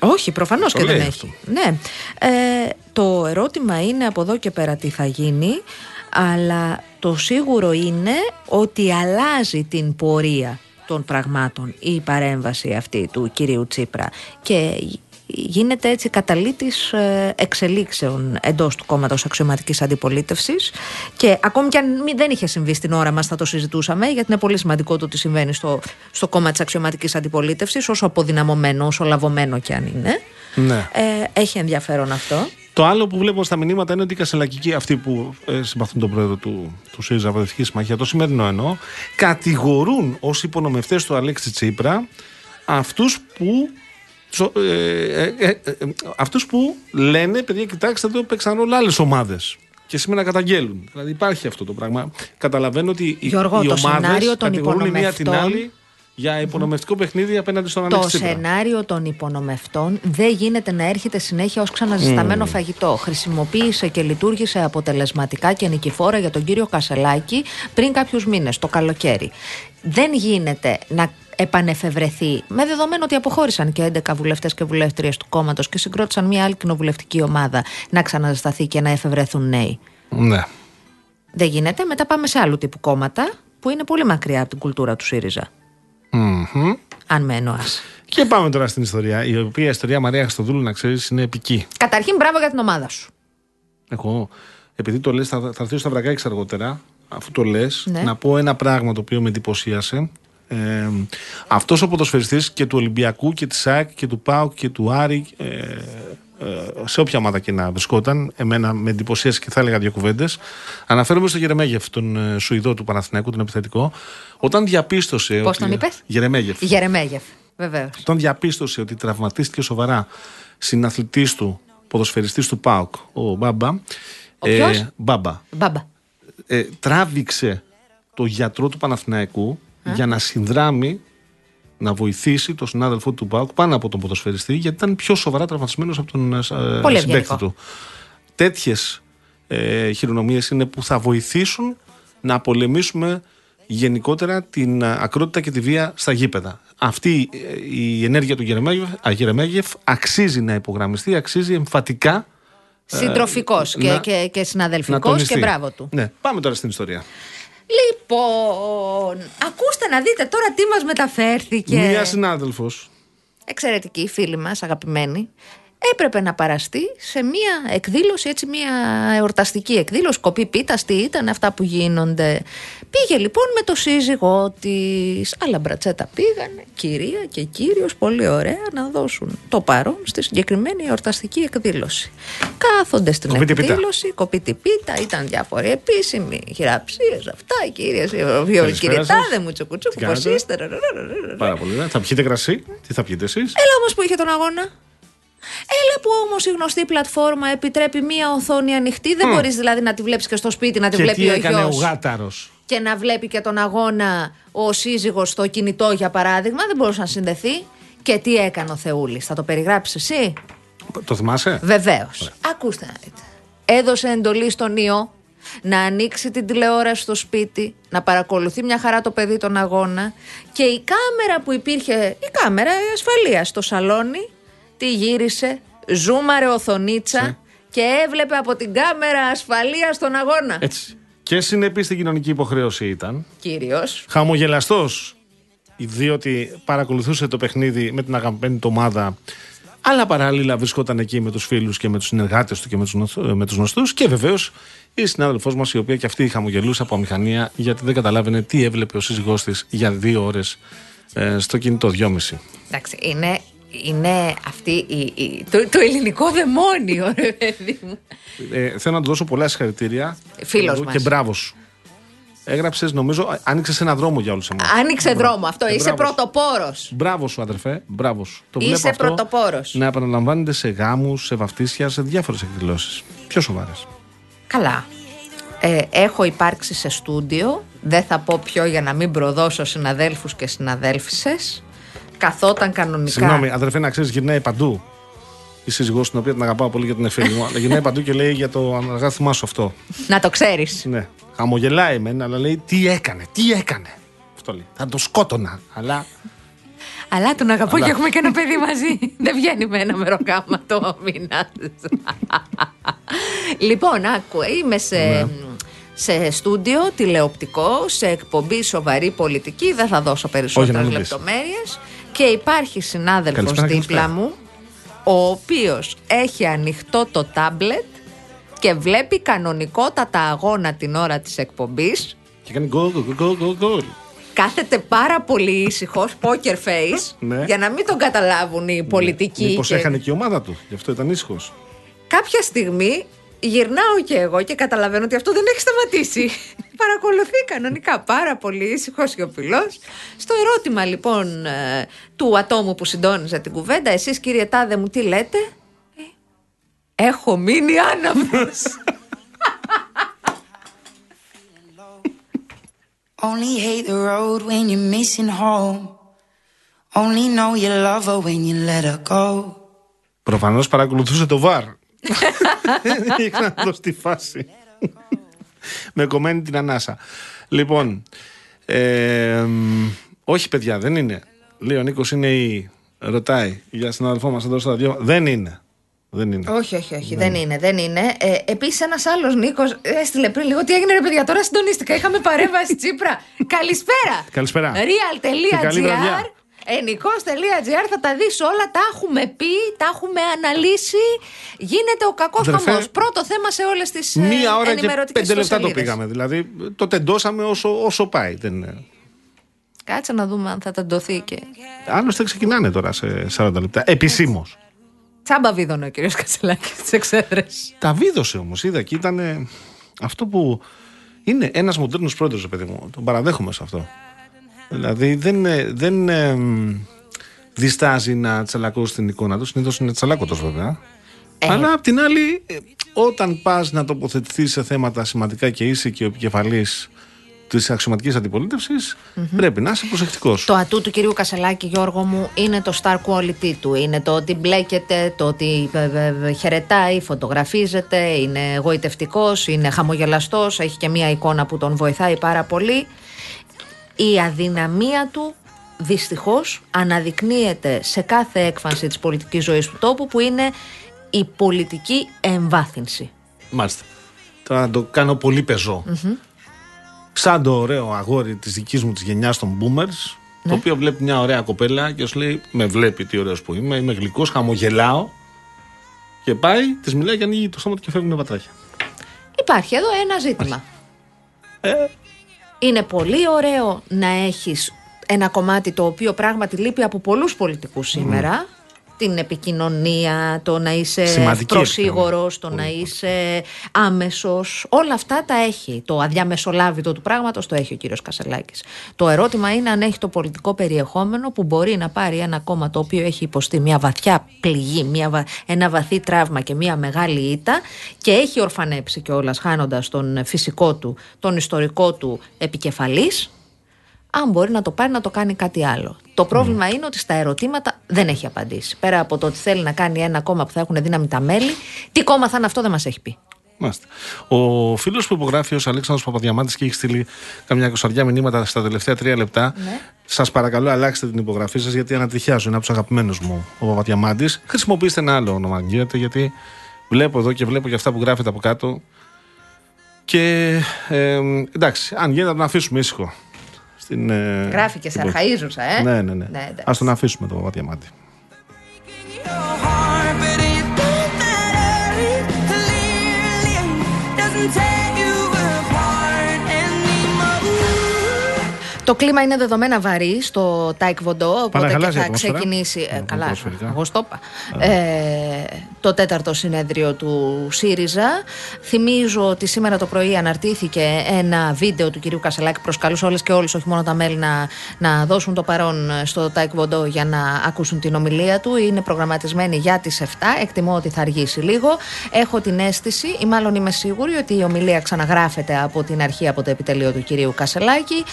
Όχι, προφανώς Το και δεν λέει έχει. Ναι. Ε, το ερώτημα είναι από εδώ και πέρα τι θα γίνει, αλλά το σίγουρο είναι ότι αλλάζει την πορεία των πραγμάτων η παρέμβαση αυτή του κυρίου Τσίπρα και γίνεται έτσι καταλήτης ε, εξελίξεων εντός του κόμματος αξιωματικής αντιπολίτευσης και ακόμη και αν μη- δεν είχε συμβεί στην ώρα μας θα το συζητούσαμε γιατί είναι πολύ σημαντικό το ότι συμβαίνει στο, στο κόμμα της αξιωματικής αντιπολίτευσης όσο αποδυναμωμένο, όσο λαβωμένο και αν είναι Ναι. ε, έχει ενδιαφέρον αυτό Το άλλο που βλέπω στα μηνύματα είναι ότι οι κασελακικοί, αυτοί που ε, συμπαθούν τον πρόεδρο του, του ΣΥΡΙΖΑ Προοδευτική Συμμαχία, το σημερινό εννοώ, κατηγορούν ως υπονομευτές του Αλέξη Τσίπρα αυτούς που. Σο- ε, ε, ε, ε, αυτούς που λένε, παιδιά, κοιτάξτε εδώ, παίξαν όλα άλλες ομάδες. Και σήμερα καταγγέλουν. Δηλαδή υπάρχει αυτό το πράγμα. Καταλαβαίνω ότι οι, Γιώργο, οι το ομάδες σενάριο των κατηγορούν η μία την υπονομευτών- άλλη για υπονομευτικό παιχνίδι απέναντι στον Το Αλέξη Τσίπρα. σενάριο των υπονομευτών δεν γίνεται να έρχεται συνέχεια ως ξαναζεσταμένο φαγητό. Χρησιμοποίησε και λειτουργήσε αποτελεσματικά και νικηφόρα για τον κύριο Κασελάκη πριν κάποιους μήνες, το καλοκαίρι. Δεν γίνεται να επανεφευρεθεί, με δεδομένο ότι αποχώρησαν και 11 βουλευτές και βουλεύτριες του κόμματος και συγκρότησαν μια άλλη κοινοβουλευτική ομάδα, να ξαναζεσταθεί και να εφευρεθούν νέοι. Ναι. Δεν γίνεται. Μετά πάμε σε άλλου τύπου κόμματα που είναι πολύ μακριά από την κουλτούρα του ΣΥΡΙΖΑ. Μμμ. Αν με εννοάς. Και πάμε τώρα στην ιστορία, η οποία ιστορία Μαρία Χριστοδούλου, να ξέρεις, είναι επική. Καταρχήν, μπράβο για την ομάδα σου. Εγώ, επειδή το λες, θα, θα έρθει στα βρακάκια αργότερα, αφού το λες, Ναι. να πω ένα πράγμα το οποίο με εντυπωσίασε. Ε, αυτός ο ποδοσφαιριστής και του Ολυμπιακού και της ΑΕΚ και του ΠΑΟΚ και του Άρη ε, ε, σε όποια ομάδα και να βρισκόταν εμένα με εντυπωσίασε και θα έλεγα δύο κουβέντες αναφέρομαι στο Γερεμέγεφ τον ε, Σουηδό του Παναθηναϊκού τον επιθετικό όταν διαπίστωσε Πώς ότι- τον είπες; Γερεμέγεφ Γερεμέγεφ, βεβαίως. όταν διαπίστωσε ότι τραυματίστηκε σοβαρά συναθλητής του, ποδοσφαιριστής του ΠΑΟΚ, ο Μπάμπα. Ο ποιος; Μπάμπα. Μπάμπα. Ε, τράβηξε το γιατρό του Παναθηναϊκού για να συνδράμει να βοηθήσει τον συνάδελφό του ΠΑΟΚ πάνω από τον ποδοσφαιριστή γιατί ήταν πιο σοβαρά τραυματισμένος από τον ε, Πολύ συμπαίκτη ευγενικό. του. Τέτοιες ε, χειρονομίες είναι που θα βοηθήσουν να πολεμήσουμε γενικότερα την ε, ακρότητα και τη βία στα γήπεδα. Αυτή ε, η ενέργεια του Γερεμέγεφ, α, Γερεμέγεφ αξίζει να υπογραμμιστεί, αξίζει εμφατικά Συντροφικός και, Ε, να- και, και να συναδελφικός τονιστεί. και μπράβο του. Ναι, πάμε τώρα στην ιστορία. Λοιπόν, ακούστε να δείτε τώρα τι μας μεταφέρθηκε. Μία συνάδελφος Εξαιρετική φίλη μας, αγαπημένη, έπρεπε να παραστεί σε μία εκδήλωση, έτσι μία εορταστική εκδήλωση, κοπή πίτας, τι ήταν αυτά που γίνονται. Πήγε λοιπόν με το σύζυγό της, άλλα μπρατσέτα πήγανε, κυρία και κύριος, πολύ ωραία, να δώσουν το παρόν στη συγκεκριμένη εορταστική εκδήλωση. Κάθονται στην Κοπίτη πίτα. εκδήλωση, κοπίτη πίτα, ήταν διάφοροι επίσημοι, χειραψίες, αυτά, οι κυρίες, οι Καλησπέρα σας. τάδε μου, τσουκουτσούκου, Τι πώς κάνετε; είστε, ρε, ρε, ρε, ρε, ρε. Πάρα πολύ ωραία. Θα πιείτε κρασί. Τι θα πιείτε εσείς; Έλα όμως που είχε τον αγώνα. Έλα που όμως η γνωστή πλατφόρμα επιτρέπει μία οθόνη ανοιχτή. Δεν μπορείς δηλαδή να τη βλέπεις και στο σπίτι, να τη Και βλέπει τι ο έκανε ο γιο. γάταρος Και να βλέπει και τον αγώνα ο σύζυγος στο κινητό, για παράδειγμα. Δεν μπορούσε να συνδεθεί. Και τι έκανε ο Θεούλης. Θα το περιγράψεις εσύ; Το θυμάσαι; Βεβαίως. Ακούστε να δείτε. Έδωσε εντολή στον ιό να ανοίξει την τηλεόραση στο σπίτι, να παρακολουθεί μια χαρά το παιδί τον αγώνα και η κάμερα που υπήρχε, η κάμερα η ασφαλείας στο σαλόνι, τη γύρισε ζούμαρε οθονίτσα Ναι. και έβλεπε από την κάμερα ασφαλεία στον αγώνα. Έτσι. Και συνεπής στην κοινωνική υποχρέωση ήταν. Κύριος. Χαμογελαστός, διότι παρακολουθούσε το παιχνίδι με την αγαπημένη του ομάδα, αλλά παράλληλα βρισκόταν εκεί με τους φίλους και με τους συνεργάτες του και με τους με τους γνωστούς. Και βεβαίως η συνάδελφός μας, η οποία και αυτή χαμογελούσε από αμηχανία, γιατί δεν καταλάβαινε τι έβλεπε ο σύζυγός της για δύο ώρες στο κινητό, δυόμιση. Εντάξει, είναι, είναι αυτή η, η- το, το ελληνικό δαιμόνιο, ρε παιδί μου. Ε, θέλω να του δώσω πολλά συγχαρητήρια. Φίλος Και μας. μπράβο σου. Έγραψες, νομίζω, άνοιξες ένα δρόμο για όλους εμάς. Άνοιξε δρόμο αυτό. Ε, Είσαι μπράβος σου. πρωτοπόρος. Μπράβο σου, αδερφέ. Μπράβο σου. Το Είσαι βλέπω αυτό πρωτοπόρος. Να επαναλαμβάνεται σε γάμους, σε βαφτίσια, σε διάφορες εκδηλώσεις. Πιο σοβαρές. Καλά. Ε, έχω υπάρξει σε στούντιο. Δεν θα πω ποιο για να μην προδώσω συναδέλφους και συναδέλφισες. Καθόταν κανονικά. Συγγνώμη, αδερφέ, να ξέρεις, γυρνάει παντού. Η σύζυγός την οποία την αγαπάω πολύ γιατί είναι φίλη μου, αλλά γυρνάει παντού και λέει για το αναγάθμά σου αυτό. Να το ξέρεις. Ναι. Χαμογελάει μεν, αλλά λέει τι έκανε, τι έκανε; Αυτό λέει. Θα το σκότωνα. Αλλά Αλλά τον αγαπώ Αλλά- και έχουμε και ένα παιδί μαζί. Δεν βγαίνει με ένα μεροκάμα το μήνα. λοιπόν, άκου, είμαι σε, Ναι. σε στούντιο τηλεοπτικό, σε εκπομπή σοβαρή πολιτική. Δεν θα δώσω Όχι, περισσότερες να μην πεις. λεπτομέρειες. Και υπάρχει συνάδελφος Καλησπέρα, δίπλα καλησπέρα. μου, ο οποίος έχει ανοιχτό το τάμπλετ και βλέπει κανονικότατα αγώνα την ώρα της εκπομπής και κάνει γκολ, γκολ, γκολ, γκολ, γκολ. Κάθεται πάρα πολύ ήσυχος, poker face, Ναι. για να μην τον καταλάβουν οι πολιτικοί. Μήπως και- έχανε και η ομάδα του, γι' αυτό ήταν ήσυχος. Κάποια στιγμή γυρνάω και εγώ και καταλαβαίνω ότι αυτό δεν έχει σταματήσει. Παρακολουθεί κανονικά πάρα πολύ ήσυχος σιωπηλό. Στο ερώτημα λοιπόν ε, του ατόμου που συντόνιζε την κουβέντα, εσείς κύριε Τάδε μου τι λέτε; Ε, Έχω μείνει άναυδος. Only hate the road when you're missing home. Only know you love her when you let her go. Προφανώς παρακολουθούσε το βαρ. Είχα να δω στη φάση. Με κομμένη την ανάσα. Λοιπόν. ε, μ, όχι, παιδιά, δεν είναι. Λέει ο Νίκος είναι η. Ρωτάει για συναδελφό μας εδώ στο ραδιό. Δεν είναι. Δεν είναι. όχι, όχι, όχι, δεν είναι, δεν είναι. Ε, Επίσης, ένας άλλος Νίκος έστειλε πριν λίγο τι έγινε, ρε παιδιά. Τώρα συντονίστηκα. Είχαμε παρέμβαση Τσίπρα. Καλησπέρα. Καλησπέρα. Και καλή βραδιά. Real.gr Ενικός.gr θα τα δεις όλα, τα έχουμε πει, τα έχουμε αναλύσει. Γίνεται ο κακός Αδερφέ, χαμός. Πρώτο θέμα σε όλες τις ε, Μία ώρα και ενημερωτικές πέντε λεπτά το ιστοσελίδες. πήγαμε. Δηλαδή το τεντώσαμε όσο, όσο πάει. Δεν... είναι. Κάτσε να δούμε αν θα τεντωθεί και... Άλλωστε ξεκινάνε τώρα σε 40 λεπτά. Επισήμως. Τσάμπα βίδωνε ο κύριος Κατσελάκης τις εξέδρες. Τα βίδωσε όμως, είδα και ήταν ε, αυτό που. Είναι ένας μοντέρνος πρόεδρος, παιδί μου. Τον παραδέχομαι σε αυτό. Δηλαδή δεν, ε, δεν ε, μ, διστάζει να τσαλακώσει την εικόνα του. Συνήθως είναι τσαλάκωτος βέβαια. Ε. Αλλά απ' την άλλη, ε, όταν πας να τοποθετηθείς σε θέματα σημαντικά και είσαι και ο επικεφαλής της αξιωματικής αντιπολίτευσης, πρέπει να είσαι προσεκτικός. Το ατού του κυρίου Κασελάκη, Γιώργο μου, είναι το star quality του. Είναι το ότι μπλέκεται, το ότι ε, ε, ε, χαιρετάει, φωτογραφίζεται, είναι εγωιτευτικό, είναι χαμογελαστός, έχει και μία εικόνα που τον βοηθάει πάρα πολύ. Η αδυναμία του δυστυχώς αναδεικνύεται σε κάθε έκφανση της πολιτικής ζωής του τόπου που είναι η πολιτική εμβάθυνση. Μάλιστα. Τώρα να το κάνω πολύ πεζό. Σαν το ωραίο αγόρι της δικής μου της γενιάς των boomers, το οποίο βλέπει μια ωραία κοπέλα και σου λέει: Με βλέπει τι ωραίος που είμαι, είμαι γλυκός, χαμογελάω. Και πάει, της μιλάει και ανοίγει το στόμα του και φεύγουν πατράχια. Υπάρχει εδώ ένα ζήτημα. Είναι πολύ ωραίο να έχεις ένα κομμάτι το οποίο πράγματι λείπει από πολλούς πολιτικούς σήμερα. Την επικοινωνία, το να είσαι Σημαντική προσίγωρος, το επικοινωνία. να είσαι άμεσος. Όλα αυτά τα έχει. Το αδιαμεσολάβητο του πράγματος το έχει ο κύριος Κασελάκης. Το ερώτημα είναι αν έχει το πολιτικό περιεχόμενο που μπορεί να πάρει ένα κόμμα το οποίο έχει υποστεί μια βαθιά πληγή, μια, βα- ένα βαθύ τραύμα και μια μεγάλη ήττα και έχει ορφανέψει κιόλας χάνοντας τον φυσικό του, τον ιστορικό του επικεφαλής αν μπορεί να το πάρει να το κάνει κάτι άλλο. Το πρόβλημα είναι ότι στα ερωτήματα δεν έχει απαντήσει. Πέρα από το ότι θέλει να κάνει ένα κόμμα που θα έχουν δύναμη τα μέλη, τι κόμμα θα είναι αυτό δεν μας έχει πει. Μάλιστα. Ο φίλος που υπογράφει ως Αλέξανδρος Παπαδιαμάντης και έχει στείλει καμιά κοσαριά μηνύματα στα τελευταία τρία λεπτά. Ναι. Σας παρακαλώ, αλλάξτε την υπογραφή σας γιατί ανατριχιάζω. Είναι από τους αγαπημένους μου ο Παπαδιαμάντης. Χρησιμοποιήστε ένα άλλο όνομα, αν γίνεται, γιατί βλέπω εδώ και βλέπω και αυτά που γράφετε από κάτω. Και ε, εντάξει, αν γίνεται, να τον αφήσουμε ήσυχο. Στην, ε, Γράφει και σε στην αρχαίζουσα, ε. Ναι, ναι, ναι. Ναι, εντάξει. Α τον αφήσουμε τον Παπαδιαμάντη. Το κλίμα είναι δεδομένα βαρύ στο Τάικ Βοντό, οπότε και Παναγαλάζει η θα ατμόσφαιρα. ξεκινήσει. ε, Ε, καλά, ποδοσφαιρικά. εγώ στο είπα. Ε, το τέταρτο συνέδριο του ΣΥΡΙΖΑ. Θυμίζω ότι σήμερα το πρωί αναρτήθηκε ένα βίντεο του κυρίου Κασελάκη. Προσκαλούσε όλες και όλους, όχι μόνο τα μέλη, να, να δώσουν το παρόν στο Τάε Κβον Ντο για να ακούσουν την ομιλία του. Είναι προγραμματισμένη για τις 7. Εκτιμώ ότι θα αργήσει λίγο. Έχω την αίσθηση, ή μάλλον είμαι σίγουρη, ότι η ομιλία ξαναγράφεται από την αρχή από το επιτελείο του κυρίου Κασελάκη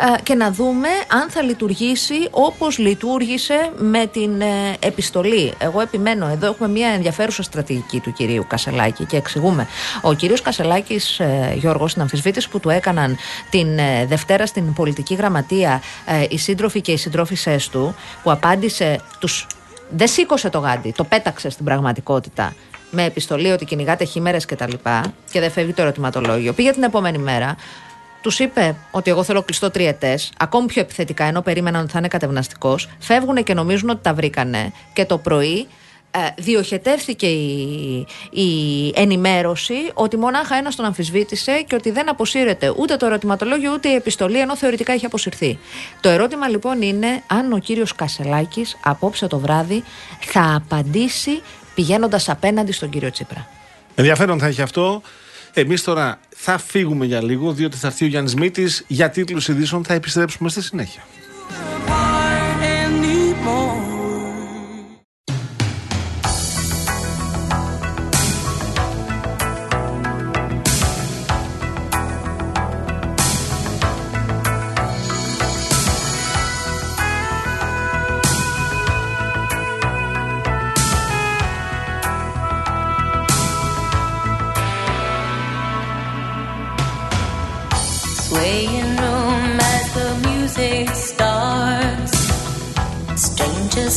ε, και να δούμε αν θα λειτουργήσει όπως λειτουργήσε με την ε, επιστολή. Εγώ επιμένω, εδώ έχουμε μια ενδιαφέρουσα στρατηγική του κυρίου Κασελάκη και εξηγούμε. Ο κύριος Κασελάκης, ε, Γιώργος, στην αμφισβήτηση που του έκαναν την ε, Δευτέρα στην πολιτική γραμματεία ε, οι σύντροφοι και οι συντρόφισσές του, που απάντησε τους... Δεν σήκωσε το γάντι, το πέταξε στην πραγματικότητα με επιστολή ότι κυνηγάτε χήμερες και τα λοιπά και δεν φεύγει το ερωτηματολόγιο. Πήγε την επόμενη μέρα, τους είπε ότι εγώ θέλω κλειστό τριετές, ακόμη πιο επιθετικά, ενώ περίμεναν ότι θα είναι κατευναστικός. Φεύγουν και νομίζουν ότι τα βρήκανε. Και το πρωί ε, διοχετεύθηκε η, η ενημέρωση ότι μονάχα ένας τον αμφισβήτησε και ότι δεν αποσύρεται ούτε το ερωτηματολόγιο ούτε η επιστολή, ενώ θεωρητικά έχει αποσυρθεί. Το ερώτημα λοιπόν είναι αν ο κύριος Κασελάκης απόψε το βράδυ θα απαντήσει πηγαίνοντας απέναντι στον κύριο Τσίπρα. Ενδιαφέρον θα έχει αυτό. Εμείς τώρα θα φύγουμε για λίγο, διότι θα έρθει ο Γιάννης Μήτης για τίτλους ειδήσεων. Θα επιστρέψουμε στη συνέχεια.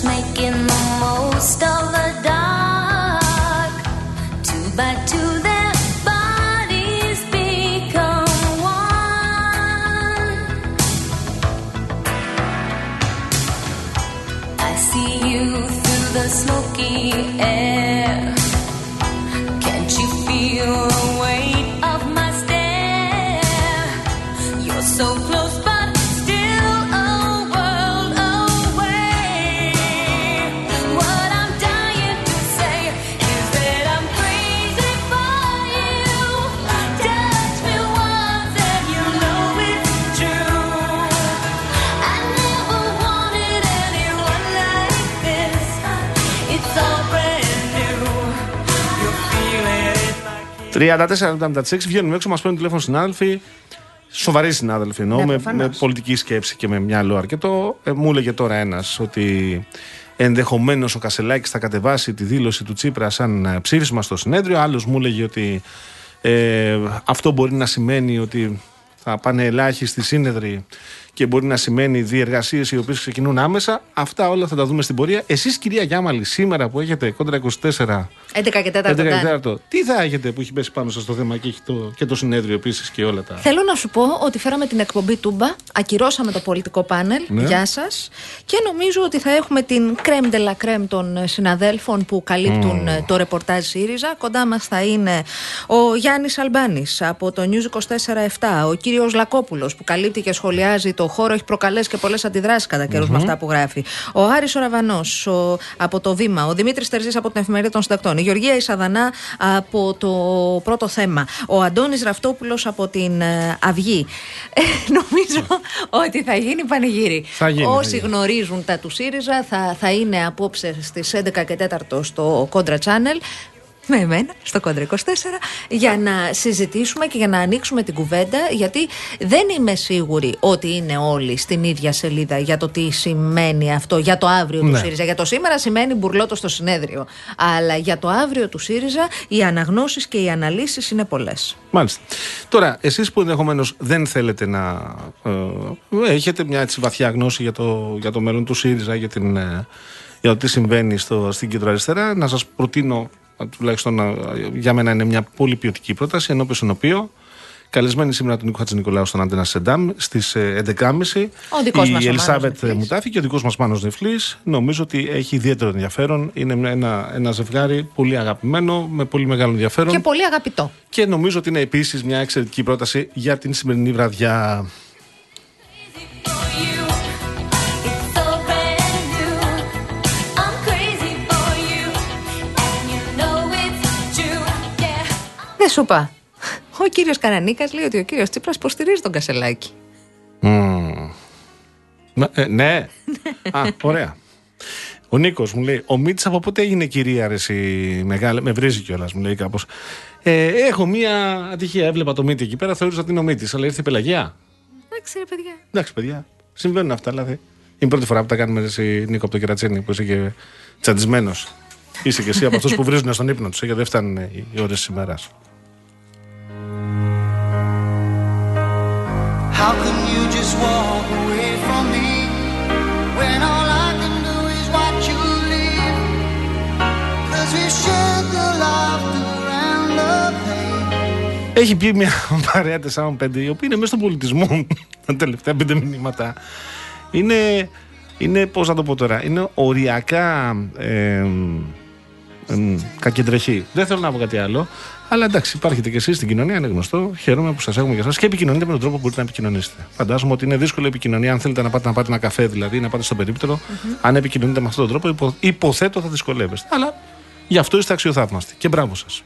Making it like 34-76 βγαίνουμε έξω, μας παίρνουν τηλέφωνο συνάδελφοι. Σοβαροί συνάδελφοι εννοώ, Ναι, με, προφανώς. με πολιτική σκέψη και με μυαλό αρκετό. Ε, μου έλεγε τώρα ένας ότι ενδεχομένως ο Κασελάκης θα κατεβάσει τη δήλωση του Τσίπρα σαν ε, ψήφισμα στο συνέδριο. Άλλος μου έλεγε ότι ε, αυτό μπορεί να σημαίνει ότι θα πάνε ελάχιστοι σύνεδροι και μπορεί να σημαίνει διεργασίες οι οποίες ξεκινούν άμεσα. Αυτά όλα θα τα δούμε στην πορεία. Εσείς, κυρία Γιάμαλη, σήμερα που έχετε κόντρα 24 11 και 4. 11 και 4. Τι θα έχετε που έχει πέσει πάνω σας το θέμα και, έχει το, και το συνέδριο επίσης και όλα τα. Θέλω να σου πω ότι φέραμε την εκπομπή Τούμπα, ακυρώσαμε το πολιτικό πάνελ. Ναι. Γεια σας. Και νομίζω ότι θα έχουμε την κρέμ de la crème των ε, συναδέλφων που καλύπτουν ε, το ρεπορτάζ ΣΥΡΙΖΑ. Κοντά μας θα είναι ο Γιάννης Αλμπάνης από το News 24-7, ο κύριος Λακόπουλος που καλύπτει και σχολιάζει το χώρο, έχει προκαλέσει και πολλές αντιδράσεις κατά καιρούς με αυτά που γράφει. Ο Άρης Οραβανό από το Βήμα, ο Δημήτρης Τερζής από την Εφημερίδα των Συντακτών, η Γεωργία Ισαδανά από το πρώτο θέμα, ο Αντώνης Ραφτόπουλο από την ε, Αυγή. Ε, νομίζω ότι θα γίνει πανηγύρι. Θα γίνει, θα Όσοι γίνει. γνωρίζουν τα του ΣΥΡΙΖΑ θα, θα είναι απόψε στις 11 και 4 στο Contra Channel. Με εμένα στο Κόντρα 24 για να συζητήσουμε και για να ανοίξουμε την κουβέντα γιατί δεν είμαι σίγουρη ότι είναι όλοι στην ίδια σελίδα για το τι σημαίνει αυτό για το αύριο του Ναι. ΣΥΡΙΖΑ. Για το σήμερα σημαίνει μπουρλότο στο συνέδριο. Αλλά για το αύριο του ΣΥΡΙΖΑ οι αναγνώσεις και οι αναλύσεις είναι πολλές. Μάλιστα. Τώρα, εσείς που ενδεχομένως δεν θέλετε να ε, έχετε μια έτσι βαθιά γνώση για το, για το μέλλον του ΣΥΡΙΖΑ, για, την, ε, για το τι συμβαίνει στο, στην κεντροαριστερά, να σας προτείνω, ε, τουλάχιστον ε, για μένα είναι μια πολύ ποιοτική πρόταση, ενώπιον στον οποίο καλεσμένη σήμερα τον Νίκο Χατζηνικολάου στον Αντένα Σεντάμ στις 11.30. Ο δικός μας ο Η Μάνος Ελισάβετ Νεφλής. Μουτάφη και ο δικός μας Μάνος Νεφλής. Νομίζω ότι έχει ιδιαίτερο ενδιαφέρον. Είναι μια- ένα, ένα ζευγάρι πολύ αγαπημένο, με πολύ μεγάλο ενδιαφέρον. Και πολύ αγαπητό. Και νομίζω ότι είναι επίσης μια εξαιρετική πρόταση για την σημερινή βραδιά. Δεν σου είπα. Ο κύριος Καρανίκας λέει ότι ο κύριος Τσίπρας υποστηρίζει τον Κασελάκη. Μμμ. Μα, ε, ναι. Α, ωραία. Ο Νίκος μου λέει: Ο Μίτσα από πότε έγινε κυρία, ρε, εσύ, μεγάλη. Με βρίζει κιόλας, μου λέει κάπως. Ε, έχω μία ατυχία. Έβλεπα το Μίτη εκεί πέρα, θεωρούσα ότι είναι ο Μίτη, αλλά ήρθε η πελαγιά. Εντάξει ρε παιδιά. Εντάξει, παιδιά. Συμβαίνουν αυτά, δηλαδή. Είναι η πρώτη φορά που τα κάνουμε, ρε, εσύ, Νίκο, από το κερατσίνι, που είσαι και τσαντισμένος. Είσαι και εσύ από αυτούς που βρίζουν στον ύπνο τους, γιατί δεν φτάνουν οι ώρες της ημέρας. Walk away from me when all I can do is watch you leave? Cause we shared the laughter and the pain. Έχει πει μια παρέα 4-5, η οποία είναι μέσα στον πολιτισμό τα τελευταία πέντε μηνύματα. Είναι, είναι πώς να το πω τώρα, είναι οριακά ε, ε, κακεντρεχή. Δεν θέλω να πω κάτι άλλο. Αλλά εντάξει, υπάρχετε κι εσείς στην κοινωνία, είναι γνωστό. Χαίρομαι που σας έχουμε και εσάς και επικοινωνείτε με τον τρόπο που μπορείτε να επικοινωνήσετε. Φαντάζομαι ότι είναι δύσκολη η επικοινωνία. Αν θέλετε να πάτε να πάτε ένα καφέ, δηλαδή, να πάτε στο περιπτερο αν επικοινωνείτε με αυτόν τον τρόπο, υπο, υποθέτω θα δυσκολεύεστε. Αλλά γι' αυτό είστε αξιοθαύμαστοι. Και μπράβο σας.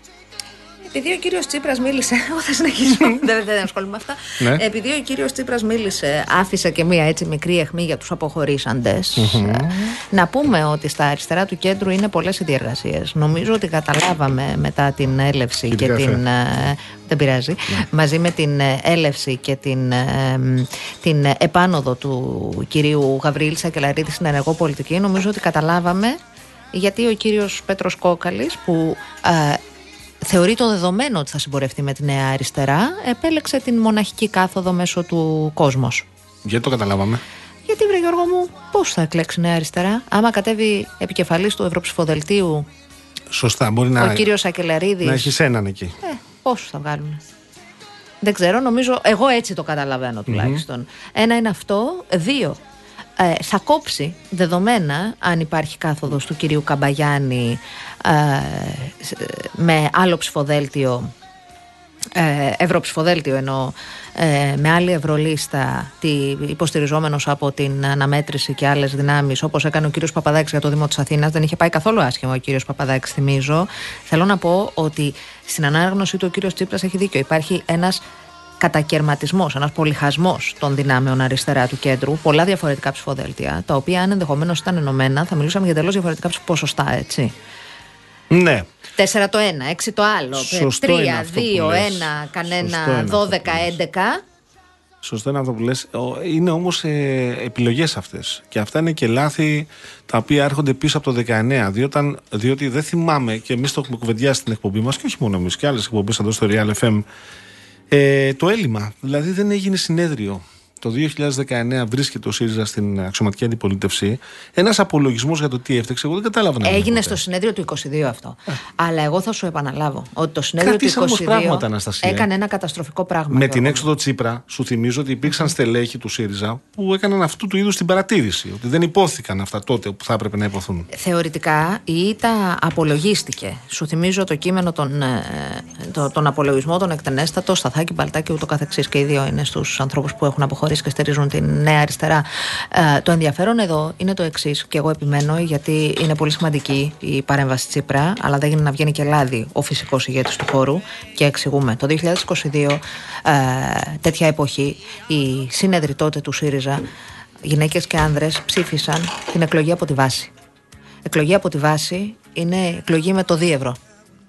Επειδή ο κύριος Τσίπρας μίλησε. Εγώ θα συνεχίσω. δεν, δεν ασχολούμαι με αυτά. Ναι. Επειδή ο κύριος Τσίπρας μίλησε, άφησε και μία έτσι μικρή αιχμή για τους αποχωρησαντε Να πούμε ότι στα αριστερά του κέντρου είναι πολλές οι διεργασίες. Νομίζω ότι καταλάβαμε μετά την έλευση Και και, την καφέ. την. ε, δεν πειράζει. Μαζί με την ε, έλευση και την, ε, μ, την επάνωδο του κυρίου Γαβρίλη Σακελαρίδη στην ενεργό πολιτική, νομίζω ότι καταλάβαμε γιατί ο κύριος Πέτρος Κόκαλης που ε, θεωρεί το δεδομένο ότι θα συμπορευτεί με τη Νέα Αριστερά επέλεξε την μοναχική κάθοδο μέσω του κόσμος. Γιατί το καταλάβαμε; Γιατί βρε Γιώργο μου, πώς θα εκλέξει η Νέα Αριστερά; Άμα κατέβει επικεφαλής του Ευρωψηφοδελτίου Σωστά, μπορεί να, ο κύριος Σακελαρίδης να έχεις έναν εκεί. ε, πόσους θα βγάλουν. Δεν ξέρω, νομίζω, εγώ έτσι το καταλαβαίνω τουλάχιστον. Ένα είναι αυτό. Δύο, ε, θα κόψει δεδομένα αν υπάρχει κάθοδος του κυρίου Καμπαγιάννη ε, σ- με άλλο ψηφοδέλτιο ε, ευρωψηφοδέλτιο εννοώ ε, με άλλη ευρωλίστα τι, υποστηριζόμενος από την αναμέτρηση και άλλες δυνάμεις όπως έκανε ο κύριος Παπαδάκης για το Δήμο της Αθήνας. Δεν είχε πάει καθόλου άσχημα ο κύριος Παπαδάκης θυμίζω. Θέλω να πω ότι στην ανάγνωση του ο κύριος Τσίπρας έχει δίκιο. Υπάρχει ένας κατακαιρματισμός, ένας πολυχασμός των δυνάμεων αριστερά του κέντρου, πολλά διαφορετικά ψηφοδέλτια, τα οποία αν ενδεχομένως ήταν ενωμένα θα μιλούσαμε για τελώς διαφορετικά ποσοστά, έτσι. Ναι. 4 το ένα, 6 το άλλο. Σωστό 3, είναι αυτό που 2, 1, λες. Σωστό κανένα είναι αυτό 12, που λες. 11. Σωστό είναι αυτό που λες. Ο- Είναι όμως ε, επιλογές αυτές. Και αυτά είναι και λάθη τα οποία έρχονται πίσω από το 19. Διότι, όταν- διότι δεν θυμάμαι και εμείς το έχουμε κουβεντιάσει στην εκπομπή μας και όχι μόνο εμείς και άλλες εκπομπές εδώ στο Real FM ε, το έλλειμμα. Δηλαδή δεν έγινε συνέδριο. Το 2019 βρίσκεται ο ΣΥΡΙΖΑ στην αξιωματική αντιπολίτευση. Ένας απολογισμός για το τι έφταξε, εγώ δεν κατάλαβα να Έγινε γίνει στο ποτέ. συνέδριο του 22 αυτό. Αλλά εγώ θα σου επαναλάβω ότι το συνέδριο Κρατήσαμε του όμως 22 πράγματα, Αναστασία. έκανε ένα καταστροφικό πράγμα. Με Γιώργο την μου. έξοδο Τσίπρα, σου θυμίζω ότι υπήρξαν στελέχη του ΣΥΡΙΖΑ που έκαναν αυτού του είδους την παρατήρηση. Ότι δεν υπόθηκαν αυτά τότε που θα έπρεπε να υποθούν. Θεωρητικά η ήττα απολογίστηκε. Σου θυμίζω το κείμενο, τον, ε, το, τον απολογισμό, τον εκτενέστατο, Σταθάκη, Μπαλτά και ούτω καθεξής. Και οι δύο είναι στους ανθρώπους που έχουν αποχωρήσει και στηρίζουν την νέα αριστερά. Ε, το ενδιαφέρον εδώ είναι το εξής, και εγώ επιμένω, γιατί είναι πολύ σημαντική η παρέμβαση Τσίπρα, αλλά δεν γίνει να βγαίνει και λάδι ο φυσικός ηγέτης του χώρου. Και εξηγούμε. Το 2022, ε, τέτοια εποχή, οι σύνεδροι τότε του ΣΥΡΙΖΑ, γυναίκες και άνδρες, ψήφισαν την εκλογή από τη βάση. Εκλογή από τη βάση είναι εκλογή με το δίευρο.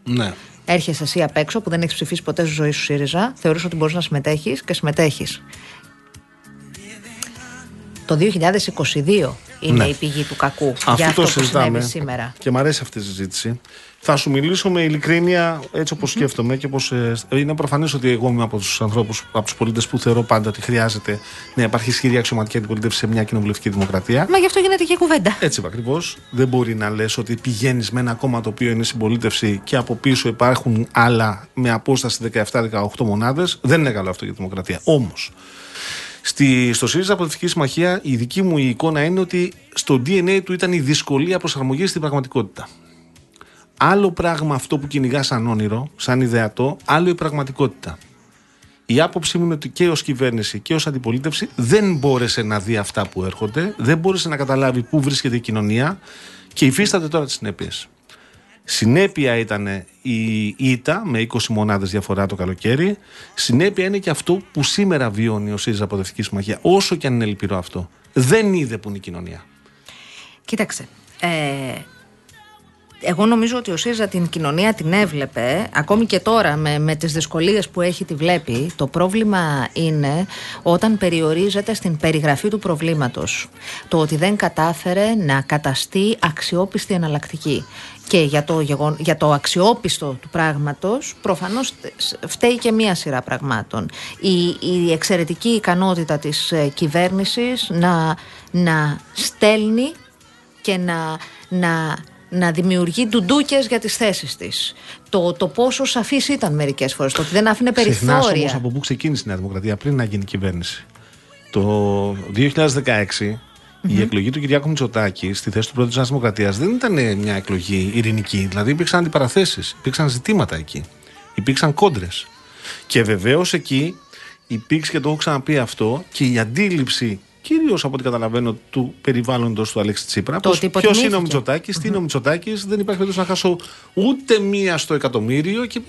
Ναι. Έρχεσαι εσύ απ' έξω που δεν έχεις ψηφίσει ποτέ στη ζωή σου ΣΥΡΙΖΑ, θεωρείς ότι μπορείς να συμμετέχεις και συμμετέχεις. Το 2022 είναι Ναι. η πηγή του κακού για Αυτό αυτό το που συνέβη συζητάμε. σήμερα. Και μου αρέσει αυτή η συζήτηση. Θα σου μιλήσω με ειλικρίνεια έτσι όπως σκέφτομαι και όπως, ε, είναι προφανές ότι εγώ είμαι από τους ανθρώπους, από τους πολίτες που θεωρώ πάντα ότι χρειάζεται να υπάρχει ισχυρή αξιωματική αντιπολίτευση σε μια κοινοβουλευτική δημοκρατία. Μα γι' αυτό γίνεται και κουβέντα. Έτσι ακριβώς. Δεν μπορεί να λες ότι πηγαίνεις με ένα κόμμα το οποίο είναι συμπολίτευση και από πίσω υπάρχουν άλλα με απόσταση 17-18 μονάδες. Δεν είναι καλό αυτό για τη δημοκρατία. Όμως, στη, στο ΣΥΡΙΖΑ Πολιτική Συμμαχία η δική μου η εικόνα είναι ότι στο DNA του ήταν η δυσκολία προσαρμογής στην πραγματικότητα. Άλλο πράγμα αυτό που κυνηγά σαν όνειρο, σαν ιδεατό, άλλο η πραγματικότητα. Η άποψή μου είναι ότι και ως κυβέρνηση και ως αντιπολίτευση δεν μπόρεσε να δει αυτά που έρχονται, δεν μπόρεσε να καταλάβει πού βρίσκεται η κοινωνία και υφίσταται τώρα τις συνέπειες. Συνέπεια ήταν η ήττα με 20 μονάδες διαφορά το καλοκαίρι. Συνέπεια είναι και αυτό που σήμερα βιώνει ο ΣΥΡΙΖΑ Αποδευτική Συμμαχία. Όσο και αν είναι λυπηρό αυτό. Δεν είδε που είναι η κοινωνία. Κοίταξε. Ε, εγώ νομίζω ότι ο ΣΥΡΙΖΑ την κοινωνία την έβλεπε, ακόμη και τώρα με, με τις δυσκολίες που έχει τη βλέπει. Το πρόβλημα είναι όταν περιορίζεται στην περιγραφή του προβλήματος. Το ότι δεν κατάφερε να καταστεί αξιόπιστη εναλλακτική. Και για το, γεγον... για το αξιόπιστο του πράγματος προφανώς φταίει και μία σειρά πραγμάτων. Η, η εξαιρετική ικανότητα της ε, κυβέρνησης να, να στέλνει και να, να, να δημιουργεί ντουντούκες για τις θέσεις της. Το, το πόσο σαφής ήταν μερικές φορές, το ότι δεν άφηνε Ξεχνάς περιθώρια. όμως από πού ξεκίνησε η Νέα Δημοκρατία πριν να γίνει κυβέρνηση. Το 2016 η εκλογή του Κυριάκου Μητσοτάκη στη θέση του Πρόεδρου της Νέας Δημοκρατίας δεν ήταν μια εκλογή ειρηνική. Δηλαδή υπήρξαν αντιπαραθέσεις, υπήρξαν ζητήματα εκεί. Υπήρξαν κόντρες. Και βεβαίως εκεί υπήρξε και το έχω ξαναπεί αυτό και η αντίληψη κυρίως από ό,τι καταλαβαίνω του περιβάλλοντος του Αλέξη Τσίπρα. Το ότι Ποιος υποτιμήθηκε. είναι ο Μητσοτάκης, τι είναι ο Μητσοτάκης, δεν υπάρχει περίπτωση να χάσω ούτε μία στο εκατομμύριο και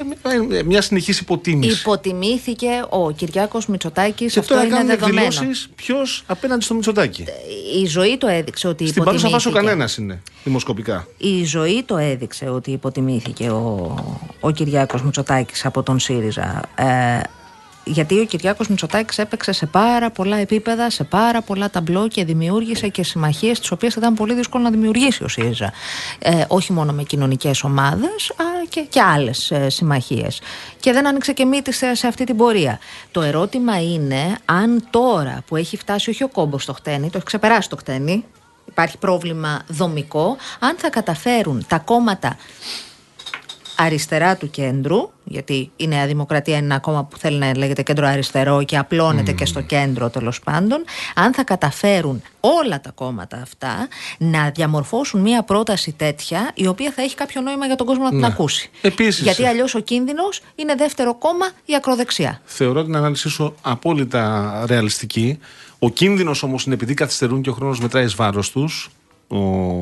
μια συνεχής υποτίμηση. Υποτιμήθηκε ο Κυριάκος Μητσοτάκης, Και αυτό τώρα είναι κάνουν δεδομένο. εκδηλώσει ποιος απέναντι στο Μητσοτάκη. Η ζωή το έδειξε ότι Στην παρούσα φάση ο υποτιμήθηκε. κανένας είναι δημοσκοπικά. Η ζωή το έδειξε ότι υποτιμήθηκε ο, ο Κυριάκος Μητσοτάκης από τον ΣΥΡΙΖΑ. Ε, γιατί ο Κυριάκος Μητσοτάκης έπαιξε σε πάρα πολλά επίπεδα, σε πάρα πολλά ταμπλό και δημιούργησε και συμμαχίες τις οποίες ήταν πολύ δύσκολο να δημιουργήσει ο ΣΥΡΙΖΑ. Ε, όχι μόνο με κοινωνικές ομάδες, αλλά και, και άλλες ε, συμμαχίες. Και δεν άνοιξε και μύτη σε, σε αυτή την πορεία. Το ερώτημα είναι αν τώρα που έχει φτάσει όχι ο κόμπος στο χτένι, το έχει ξεπεράσει το χτένι, υπάρχει πρόβλημα δομικό, αν θα καταφέρουν τα κόμματα αριστερά του κέντρου, γιατί η Νέα Δημοκρατία είναι ένα κόμμα που θέλει να λέγεται κέντρο αριστερό και απλώνεται και στο κέντρο τέλος πάντων, αν θα καταφέρουν όλα τα κόμματα αυτά να διαμορφώσουν μια πρόταση τέτοια η οποία θα έχει κάποιο νόημα για τον κόσμο να την Ναι. ακούσει. Επίσης, γιατί ε, αλλιώς ο κίνδυνος είναι δεύτερο κόμμα η ακροδεξιά. Θεωρώ την ανάλυση σου απόλυτα ρεαλιστική. Ο κίνδυνος όμως είναι επειδή καθυστερούν και ο χρόνος μετράει εις βάρος τους, ο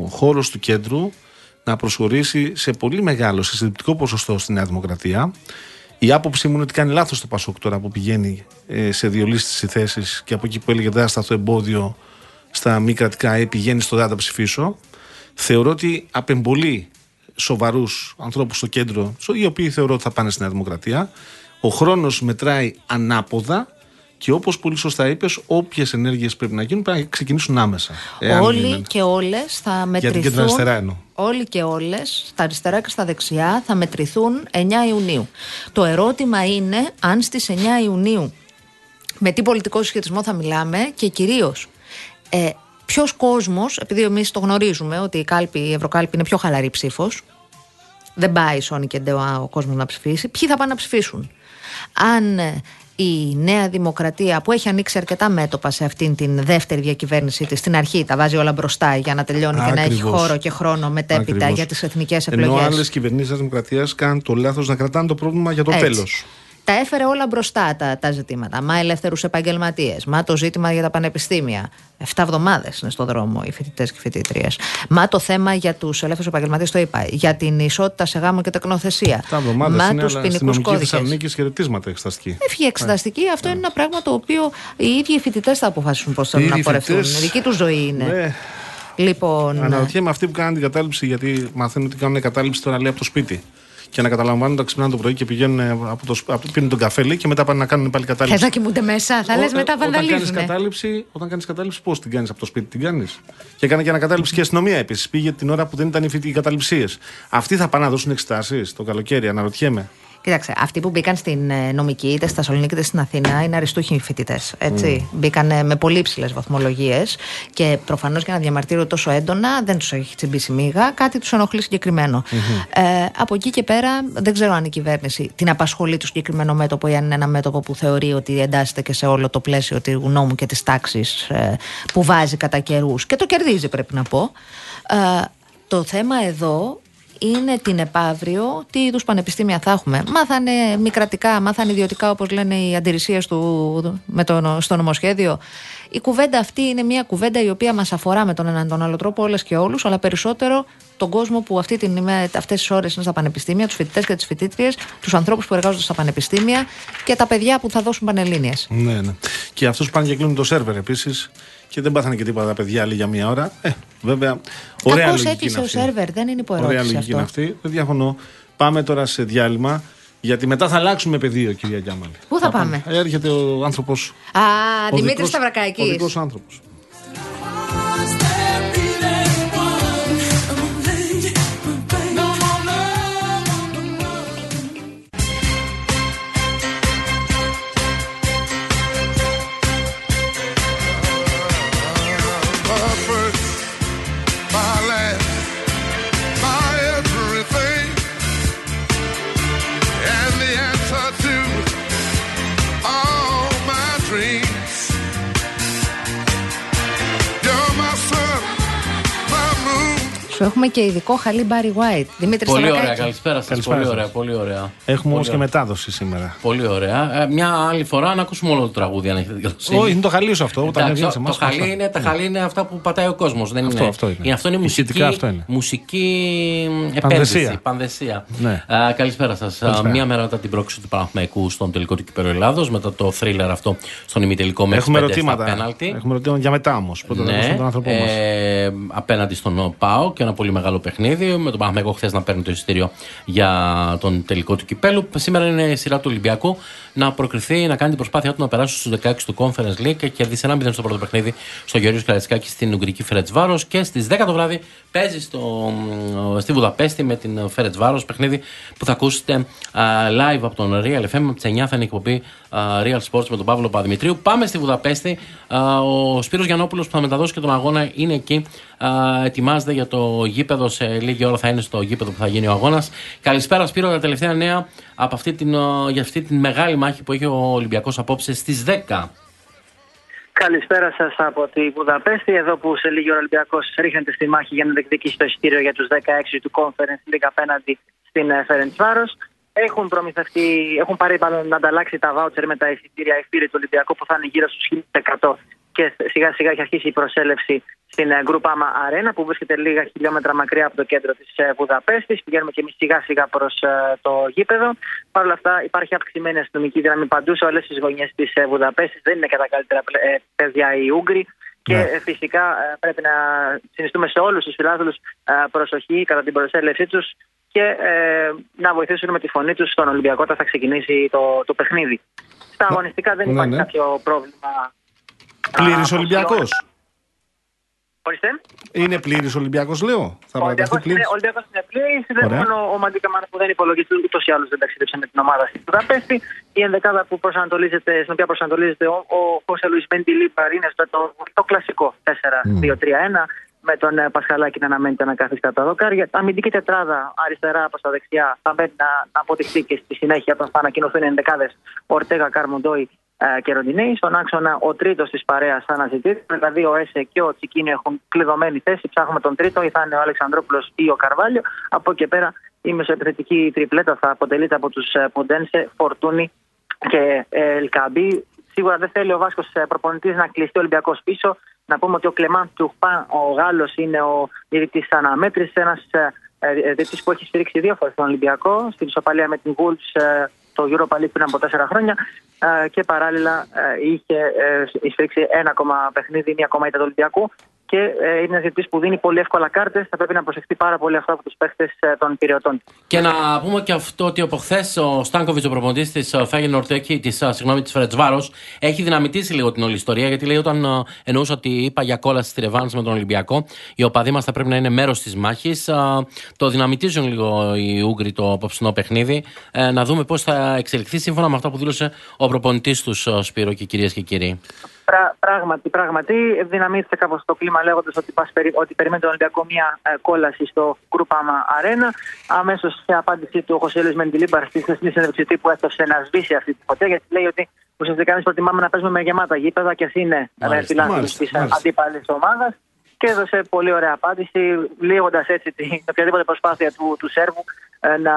χώρος του κέντρου να προσχωρήσει σε πολύ μεγάλο, σε συντριπτικό ποσοστό στη Νέα Δημοκρατία. Η άποψή μου είναι ότι κάνει λάθος το Πασόκ τώρα που πηγαίνει ε, σε διολίστηση θέσεις και από εκεί που έλεγε δεν θα σταθώ εμπόδιο στα μη κρατικά ε, πηγαίνει στο δεν θα τα ψηφίσω. Θεωρώ ότι απεμπολεί σοβαρούς ανθρώπους στο κέντρο, οι οποίοι θεωρώ ότι θα πάνε στη Νέα Δημοκρατία. Ο χρόνος μετράει ανάποδα και όπως πολύ σωστά είπες, όποιες ενέργειες πρέπει να γίνουν πρέπει να ξεκινήσουν άμεσα. Εάν Όλοι είναι- και όλες θα Για την μετρηθούν. κεντροαριστερά εννοώ. Όλοι και όλες, στα αριστερά και στα δεξιά, θα μετρηθούν 9 Ιουνίου. Το ερώτημα είναι αν στις 9 Ιουνίου με τι πολιτικό συσχετισμό θα μιλάμε και κυρίως ε, ποιος κόσμος, επειδή εμείς το γνωρίζουμε ότι η, κάλπη, η Ευρωκάλπη είναι πιο χαλαρή ψήφος, δεν πάει Σόνι και Ντεωά ο κόσμος να ψηφίσει, ποιοι θα πάνε να ψηφίσουν; Αν ε, η Νέα Δημοκρατία που έχει ανοίξει αρκετά μέτωπα σε αυτήν την δεύτερη διακυβέρνησή της στην αρχή, τα βάζει όλα μπροστά για να τελειώνει και να έχει Ακριβώς. χώρο και χρόνο μετέπειτα Ακριβώς. για τις εθνικές Ενώ εκλογές. άλλες κυβερνήσεις της Δημοκρατίας κάνουν το λάθος να κρατάνε το πρόβλημα για το Έτσι. τέλος. Τα έφερε όλα μπροστά τα, τα ζητήματα. Μα ελεύθερους επαγγελματίες. Μα το ζήτημα για τα πανεπιστήμια. Εφτά εβδομάδες είναι στο δρόμο οι φοιτητές και φοιτήτριε. Μα το θέμα για τους ελεύθερους επαγγελματίες, το είπα. Για την ισότητα σε γάμο και τεκνοθεσία. Τα εβδομάδες Μα είναι, τους αλλά ποινικούς αστυνομική κώδικες. Θεσσαλονίκης χαιρετίσματα εξεταστική. Έφυγε εξεταστική. Αυτό είναι ένα πράγμα το οποίο οι ίδιοι οι φοιτητές θα αποφασίσουν πώς θέλουν Οι να ίδιοι πορευτούν. φοιτητές, Η δική τους ζωή είναι. Ναι. Λοιπόν. Αναρωτιέμαι αυτοί που κάνουν την κατάληψη, γιατί μαθαίνω ότι κάνουν κατάληψη τώρα λέει από το σπίτι. Και να καταλαμβάνουν όταν ξυπνάνε το πρωί και πηγαίνουν ε, από το, σπ- από, πίνουν τον καφέ λέει, και μετά πάνε να κάνουν πάλι Θες κατάληψη. να κοιμούνται μέσα, θα Ω- λες ε, μετά Όταν κάνεις βανδαλίζουν. κατάληψη, όταν κάνεις κατάληψη πώς την κάνεις από το σπίτι, την κάνεις; Και έκανε και ανακατάληψη και η αστυνομία επίσης. Πήγε την ώρα που δεν ήταν οι, φοιτ- οι καταληψίε. Αυτοί θα πάνε να δώσουν εξετάσεις το καλοκαίρι, αναρωτιέμαι. Κοίταξε, αυτοί που μπήκαν στην ε, νομική, είτε στα Σαλονίκη είτε στην Αθήνα, είναι αριστούχοι φοιτητές. Έτσι. Μπήκαν ε, με πολύ ψηλέ βαθμολογίες και προφανώς για να διαμαρτύρονται τόσο έντονα δεν τους έχει τσιμπήσει μίγα, κάτι τους ενοχλεί συγκεκριμένο. Ε, από εκεί και πέρα, δεν ξέρω αν η κυβέρνηση την απασχολεί το συγκεκριμένο μέτωπο ή αν είναι ένα μέτωπο που θεωρεί ότι εντάσσεται και σε όλο το πλαίσιο του νόμου και της τάξης που βάζει κατά καιρούς και το κερδίζει, πρέπει να πω. Ε, το θέμα εδώ είναι την επαύριο τι είδους πανεπιστήμια θα έχουμε. Μάθανε μη κρατικά, μάθανε ιδιωτικά όπως λένε οι αντιρρησίες του με το, στο νομοσχέδιο. Η κουβέντα αυτή είναι μια κουβέντα η οποία μας αφορά με τον έναν τον άλλο τρόπο όλες και όλους, αλλά περισσότερο τον κόσμο που αυτή την ημέρα, αυτές τις ώρες είναι στα πανεπιστήμια, τους φοιτητές και τις φοιτήτριες, τους ανθρώπους που εργάζονται στα πανεπιστήμια και τα παιδιά που θα δώσουν πανελλήνιες. Ναι, ναι. Και αυτούς που πάνε και κλείνουν το σερβερ επίσης και δεν πάθανε και τίποτα τα παιδιά άλλοι για μία ώρα. Ε, βέβαια. Ωραία Κακώς λογική έκλεισε είναι ο αυτή. σερβερ, δεν είναι Ωραία υποερώτηση λογική είναι αυτό. αυτή. Δεν διαφωνώ. Πάμε τώρα σε διάλειμμα. Γιατί μετά θα αλλάξουμε πεδίο, κυρία Γιάμαλη. Πού θα πάμε; Ε, Έρχεται ο άνθρωπος. Α, Δημήτρης Ο Σταυρακάκης. δικός άνθρωπος. Σου έχουμε και ειδικό χαλί Μπάρι White. Δημήτρης Πολύ ωραία, Σταυρακάκη. καλησπέρα σας. Καλησπέρα Πολύ σας. ωραία, πολύ ωραία. Έχουμε όμως Πολύ και ωραία. μετάδοση σήμερα. Πολύ ωραία. Ε, μια άλλη φορά να ακούσουμε όλο το τραγούδι, αν έχετε την καλοσύνη. Όχι, είναι το χαλί σου αυτό. Όταν Εντάξει, έβγαινε σε το, εμάς, το χαλί αυτά. είναι, τα χαλί είναι αυτά που πατάει ο κόσμος. Δεν Αυτό, είναι, αυτό είναι. αυτό είναι μουσική, Ηχητικά αυτό είναι. μουσική επένδυση. Πανδεσία. Πανδεσία. Ναι. Α, καλησπέρα σας. Καλησπέρα. Μία μέρα μετά την πρόκληση του Παναθηναϊκού στον τελικό του κυπέλλου Ελλάδος, μετά το θρίλερ αυτό στον ημιτελικό μέχρι Έχουμε πέντε στα ερωτήματα. πέναλτι. Έχουμε ερωτήματα για μετά όμως. Πρώτα να ακούσουμε τον άνθρωπό μας. ε, απέναντι στον ΠΑΟ και ένα πολύ μεγάλο παιχνίδι. Με τον Παναθηναϊκό χθες να παίρνει το εισιτήριο για τον τελικό του κυπέλου. Σήμερα είναι η σειρά του Ολυμπιακού να προκριθεί, να κάνει την προσπάθειά του να περάσει στους 16 του Conference League και κερδίσει ένα 0 στο πρώτο παιχνίδι στο Γεωργίου Καραϊσκάκης στην Ουγγρική Φερετ Βάρο. Και στις 10 το βράδυ παίζει στο, στη Βουδαπέστη με την Φερετ Βάρο. Παιχνίδι που θα ακούσετε α, live από τον Real FM. Από τις 9 θα είναι η εκπομπή α, Real Sports με τον Παύλο Παδημητρίου. Πάμε στη Βουδαπέστη. Α, ο Σπύρος Γιαννόπουλος που θα μεταδώσει και τον αγώνα είναι εκεί. Α, ετοιμάζεται για το γήπεδο. Σε λίγη ώρα θα είναι στο γήπεδο που θα γίνει ο αγώνας. Καλησπέρα, Σπύρο. Τα τελευταία νέα από αυτή την, α, για αυτή την μεγάλη μάχη που έχει ο Ολυμπιακός απόψε στις 10. Καλησπέρα σας από τη Βουδαπέστη, εδώ που σε λίγη ώρα ο Ολυμπιακός ρίχνεται στη μάχη για να διεκδικήσει το εισιτήριο για τους 16 του Conference League απέναντι στην Φέρεντ Βάρο. Έχουν προμηθευτεί, έχουν πάρει μάλλον να ανταλλάξει τα βάουτσερ με τα εισιτήρια εισιτήρια του Ολυμπιακού που θα είναι γύρω στους 1100 και σιγά σιγά έχει αρχίσει η προσέλευση στην ε, Group Ama Arena που βρίσκεται λίγα χιλιόμετρα μακριά από το κέντρο της Βουδαπέστης. Πηγαίνουμε και εμείς σιγά σιγά προς το γήπεδο. Παρ' όλα αυτά υπάρχει αυξημένη αστυνομική δύναμη παντού σε όλες τις γωνιές της Βουδαπέστης. Δεν είναι και τα καλύτερα πλε- ε, παιδιά οι Ούγγροι. Και Ναι. ε, φυσικά ε, πρέπει να συνιστούμε σε όλους τους φιλάθλους προσοχή κατά την προσέλευσή τους και ε, να βοηθήσουν με τη φωνή τους στον Ολυμπιακό όταν θα ξεκινήσει το, το παιχνίδι. Στα αγωνιστικά δεν ναι, υπάρχει ναι. κάποιο πρόβλημα. Πλήρης Α, Ολυμπιακός. Ορίστε. Είναι πλήρης Ολυμπιακός, λέω. Θα Ο παραταθεί Ολυμπιακός πλήρη. είναι, ο Ολυμπιακός είναι πλήρης, δεν Ωραία. μόνο ο Μαντίκα Μάνας που δεν υπολογίζεται ούτως ή άλλως δεν ταξίδεψε με την ομάδα στην Βουδαπέστη. Η ενδεκάδα που προσανατολίζεται, στην οποία προσανατολίζεται ο, ο Χώσε Λουίς Μεντιλίπαρ είναι στο το, το κλασικό 4-2-3-1 με τον ε, Πασχαλάκη να αναμένεται να κάθεται στα δοκάρια. Αμυντική τετράδα αριστερά προς τα δεξιά θα πρέπει να, να αποδειχθεί και στη συνέχεια όταν θα ανακοινωθούν οι ενδεκάδες Ορτέγα Καρμοντόη ε, και Ροντινέη. Στον άξονα ο τρίτος της παρέας θα αναζητήσει. Δηλαδή ο Έσε και ο Τσικίνη έχουν κλειδωμένη θέση. Ψάχνουμε τον τρίτο, ή θα είναι ο Αλεξανδρόπουλος ή ο Καρβάλιο. Από εκεί και πέρα η μεσοεπιθετική τριπλέτα θα αποτελείται από τους Ποντένσε, Φορτούνη και ε, Ελκαμπή. Σίγουρα δεν θέλει ο Βάσκος προπονητής να κλειστεί ο Ολυμπιακός πίσω. Να πούμε ότι ο Κλεμάν Τουχπά, ο Γάλλος, είναι ο διαιτητής αναμέτρησης. Ένας διαιτητής που έχει στηρίξει δύο φορές τον Ολυμπιακό στην ισοπαλία με την Wolves ε, το Europa League πριν από τέσσερα χρόνια ε, και παράλληλα ε, είχε ε, στηρίξει ένα ακόμα παιχνίδι, μία ακόμα ήττα του Ολυμπιακού. Και ε, είναι ένας διαιτητής που δίνει πολύ εύκολα κάρτες. Θα πρέπει να προσεχτεί πάρα πολύ αυτό από τους παίχτες των πυρεωτών. Και να πούμε και αυτό ότι από χθες ο Στάνκοβιτς, ο προπονητής της Φέγεν Ορτέκη, της συγγνώμη, της Φρετσβάρος, έχει δυναμητήσει λίγο την όλη ιστορία. Γιατί λέει όταν ε, εννοούσα ότι είπα για κόλαση στη Ρεβάνς με τον Ολυμπιακό, οι οπαδοί μας θα πρέπει να είναι μέρος της μάχης. Το δυναμητίζουν λίγο οι Ούγγροι το απόψινό παιχνίδι. Ε, να δούμε πώς θα εξελιχθεί σύμφωνα με αυτά που δήλωσε ο προπονητής τους Σπύρο και κυρίες και κύριοι. Πρά, πράγματι, πράγματι, δυναμήθηκε κάπως το κλίμα λέγοντας ότι, πας περι- ότι περιμένει τον Ολυμπιακό μια ε, κόλαση στο Groupama Arena. Αμέσως σε απάντησή του ο Χωσέλη Μεντιλίμπαρ στη χθεσινή συνέντευξη τύπου έστωσε να σβήσει αυτή τη φωτιά γιατί λέει ότι ουσιαστικά εμείς προτιμάμε να παίζουμε με γεμάτα γήπεδα και α είναι Μάλιστα, φιλάθλοι μάλιστα, της μάλιστα. αντίπαλης ομάδας. Και έδωσε πολύ ωραία απάντηση, λύγοντας έτσι την οποιαδήποτε προσπάθεια του, του Σέρβου ε, να,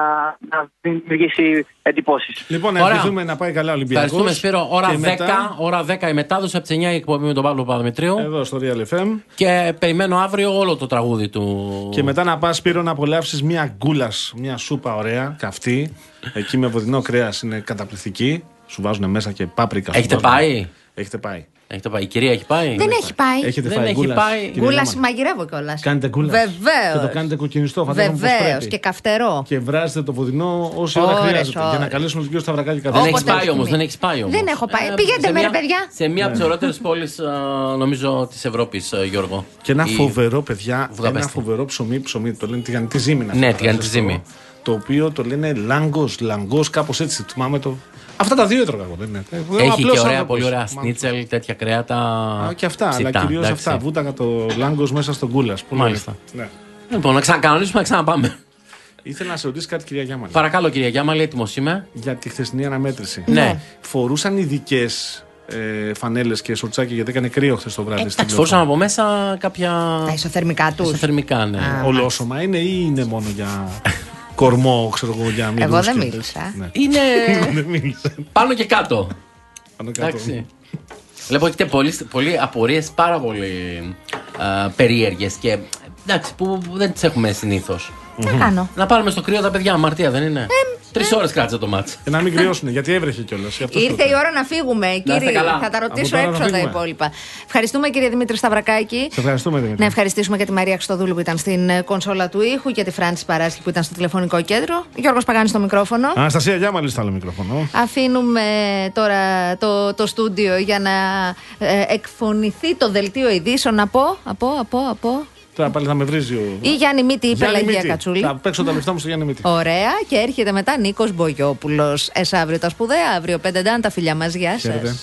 να δημιουργήσει εντυπώσεις. Λοιπόν, να Ωραία. ευχηθούμε να πάει καλά ο Ολυμπιακός. Ευχαριστούμε, Σπύρο. Ώρα 10, Και μετά, ώρα 10 η μετάδοση από τις 9 η εκπομπή με τον Παύλο Παπαδημητρίου. Εδώ στο Real FM. Και περιμένω αύριο όλο το τραγούδι του. Και μετά να πας Σπύρο να απολαύσεις μια γκούλας, μια σούπα ωραία, καυτή. Εκεί με βοδινό κρέας είναι καταπληκτική. Σου βάζουν μέσα και πάπρικα. σου Έχετε βάζουν. πάει; Έχετε πάει. Έχετε πάει. Η κυρία έχει πάει; Δεν έχει πάει. Έχετε Δεν φάει έχει γκούλας, πάει. κυρία Γκούλας Γιώμα; μαγειρεύω κιόλας. Κάνετε γκούλας. Βεβαίως. Και το κάνετε κοκκινιστό, φαντάζομαι πώς Βεβαίως πρέπει. και καυτερό. Και βράζετε το βοδινό όση ώρα Ώρες, χρειάζεται. Για να ώρες. καλέσουμε τον κύριο Σταυρακάκη Δεν καθόλου. έχεις Όποτε πάει όμως. επιθυμεί. Δεν έχεις πάει όμως. Δεν έχω πάει. Ε, Πηγαίνετε σε με, ρε μια- παιδιά. Σε μία από τις ωραιότερε πόλεις, νομίζω, της Ευρώπης, Γιώργο. Και ένα Η- φοβερό, παιδιά, ένα Βουδαπέστη. φοβερό ψωμί, ψωμί, το λένε τηγανιτή ζύμη. να Ναι, αυτό, τηγανιτή ζεστό, ζύμη. Το οποίο το λένε λάγκος, λαγκός, κάπως έτσι. Θυμάμαι το. Αυτά τα δύο έτρωγα εγώ, δεν είναι. Εγώ είμαι Έχει απλός και ωραία, άνθρωπος. πολύ ωραία Μα- σνίτσελ, τέτοια κρέατα. Α, και αυτά, ψητά, αλλά κυρίως εντάξει. αυτά. Βούταγα το λάγκος μέσα στον κούλας. Μάλιστα. Ναι. Λοιπόν, να ξανακανονίσουμε να ξαναπάμε. Ήθελα να σε ρωτήσει κάτι, κυρία Γιάμαλη. Παρακαλώ, κυρία Γιάμαλη, έτοιμος είμαι. Για τη χθεσινή αναμέτρηση. Ναι. Φορούσαν ειδικές ε, φανέλες και σορτσάκια γιατί έκανε κρύο χθες το βράδυ. στην Εντάξει, φορούσαν από μέσα κάποια. Τα ισοθερμικά τους. Ισοθερμικά, ναι. Α. Ολόσωμα είναι ή είναι μόνο για κορμό, ξέρω εγώ, για μυαλούς Εγώ δεν και- μίλησα. Ναι. Είναι δεν μίλησε. πάνω και κάτω. Πάνω κάτω. Εντάξει. Βλέπω έχετε πολλοί, πολλοί απορίες πάρα πολύ περίεργες και εντάξει, που που δεν τις έχουμε συνήθως. Τι να κάνω; Να πάρουμε στο κρύο τα παιδιά, αμαρτία δεν είναι; Τρεις ώρες κράτησε το μάτι. Και να μην κρυώσουν, γιατί έβρεχε κιόλας. Ήρθε η ώρα να φύγουμε, κύριε. καλά. Θα τα ρωτήσω Από τώρα να έξω τα φύγουμε. υπόλοιπα. Ευχαριστούμε, κύριε Δημήτρη Σταυρακάκη. Σε ευχαριστούμε, Δημήτρη. Να ευχαριστήσουμε και τη Μαρία Χρυστοδούλου που ήταν στην ε, κονσόλα του ήχου και τη Φράνση Παράσχη που ήταν στο τηλεφωνικό κέντρο. Γιώργος Παγάνης στο μικρόφωνο. Αναστασία Γιάμαλη στο άλλο μικρόφωνο. Αφήνουμε τώρα το, το στούντιο για να ε, εκφωνηθεί το δελτίο ειδήσεων από, από, από, από. Τώρα πάλι θα με βρίζει ο. Ή Γιάννη Μύτη ή Γιάννη Πελαγία Μύτη. Κατσούλη. Θα παίξω τα λεφτά μου στο Γιάννη Μύτη. Ωραία. Και έρχεται μετά Νίκος Μπογιόπουλος. Εσάβριο τα σπουδαία, αύριο πέντε ντάν τα φιλιά μας. Γεια σας. Χαίρετε.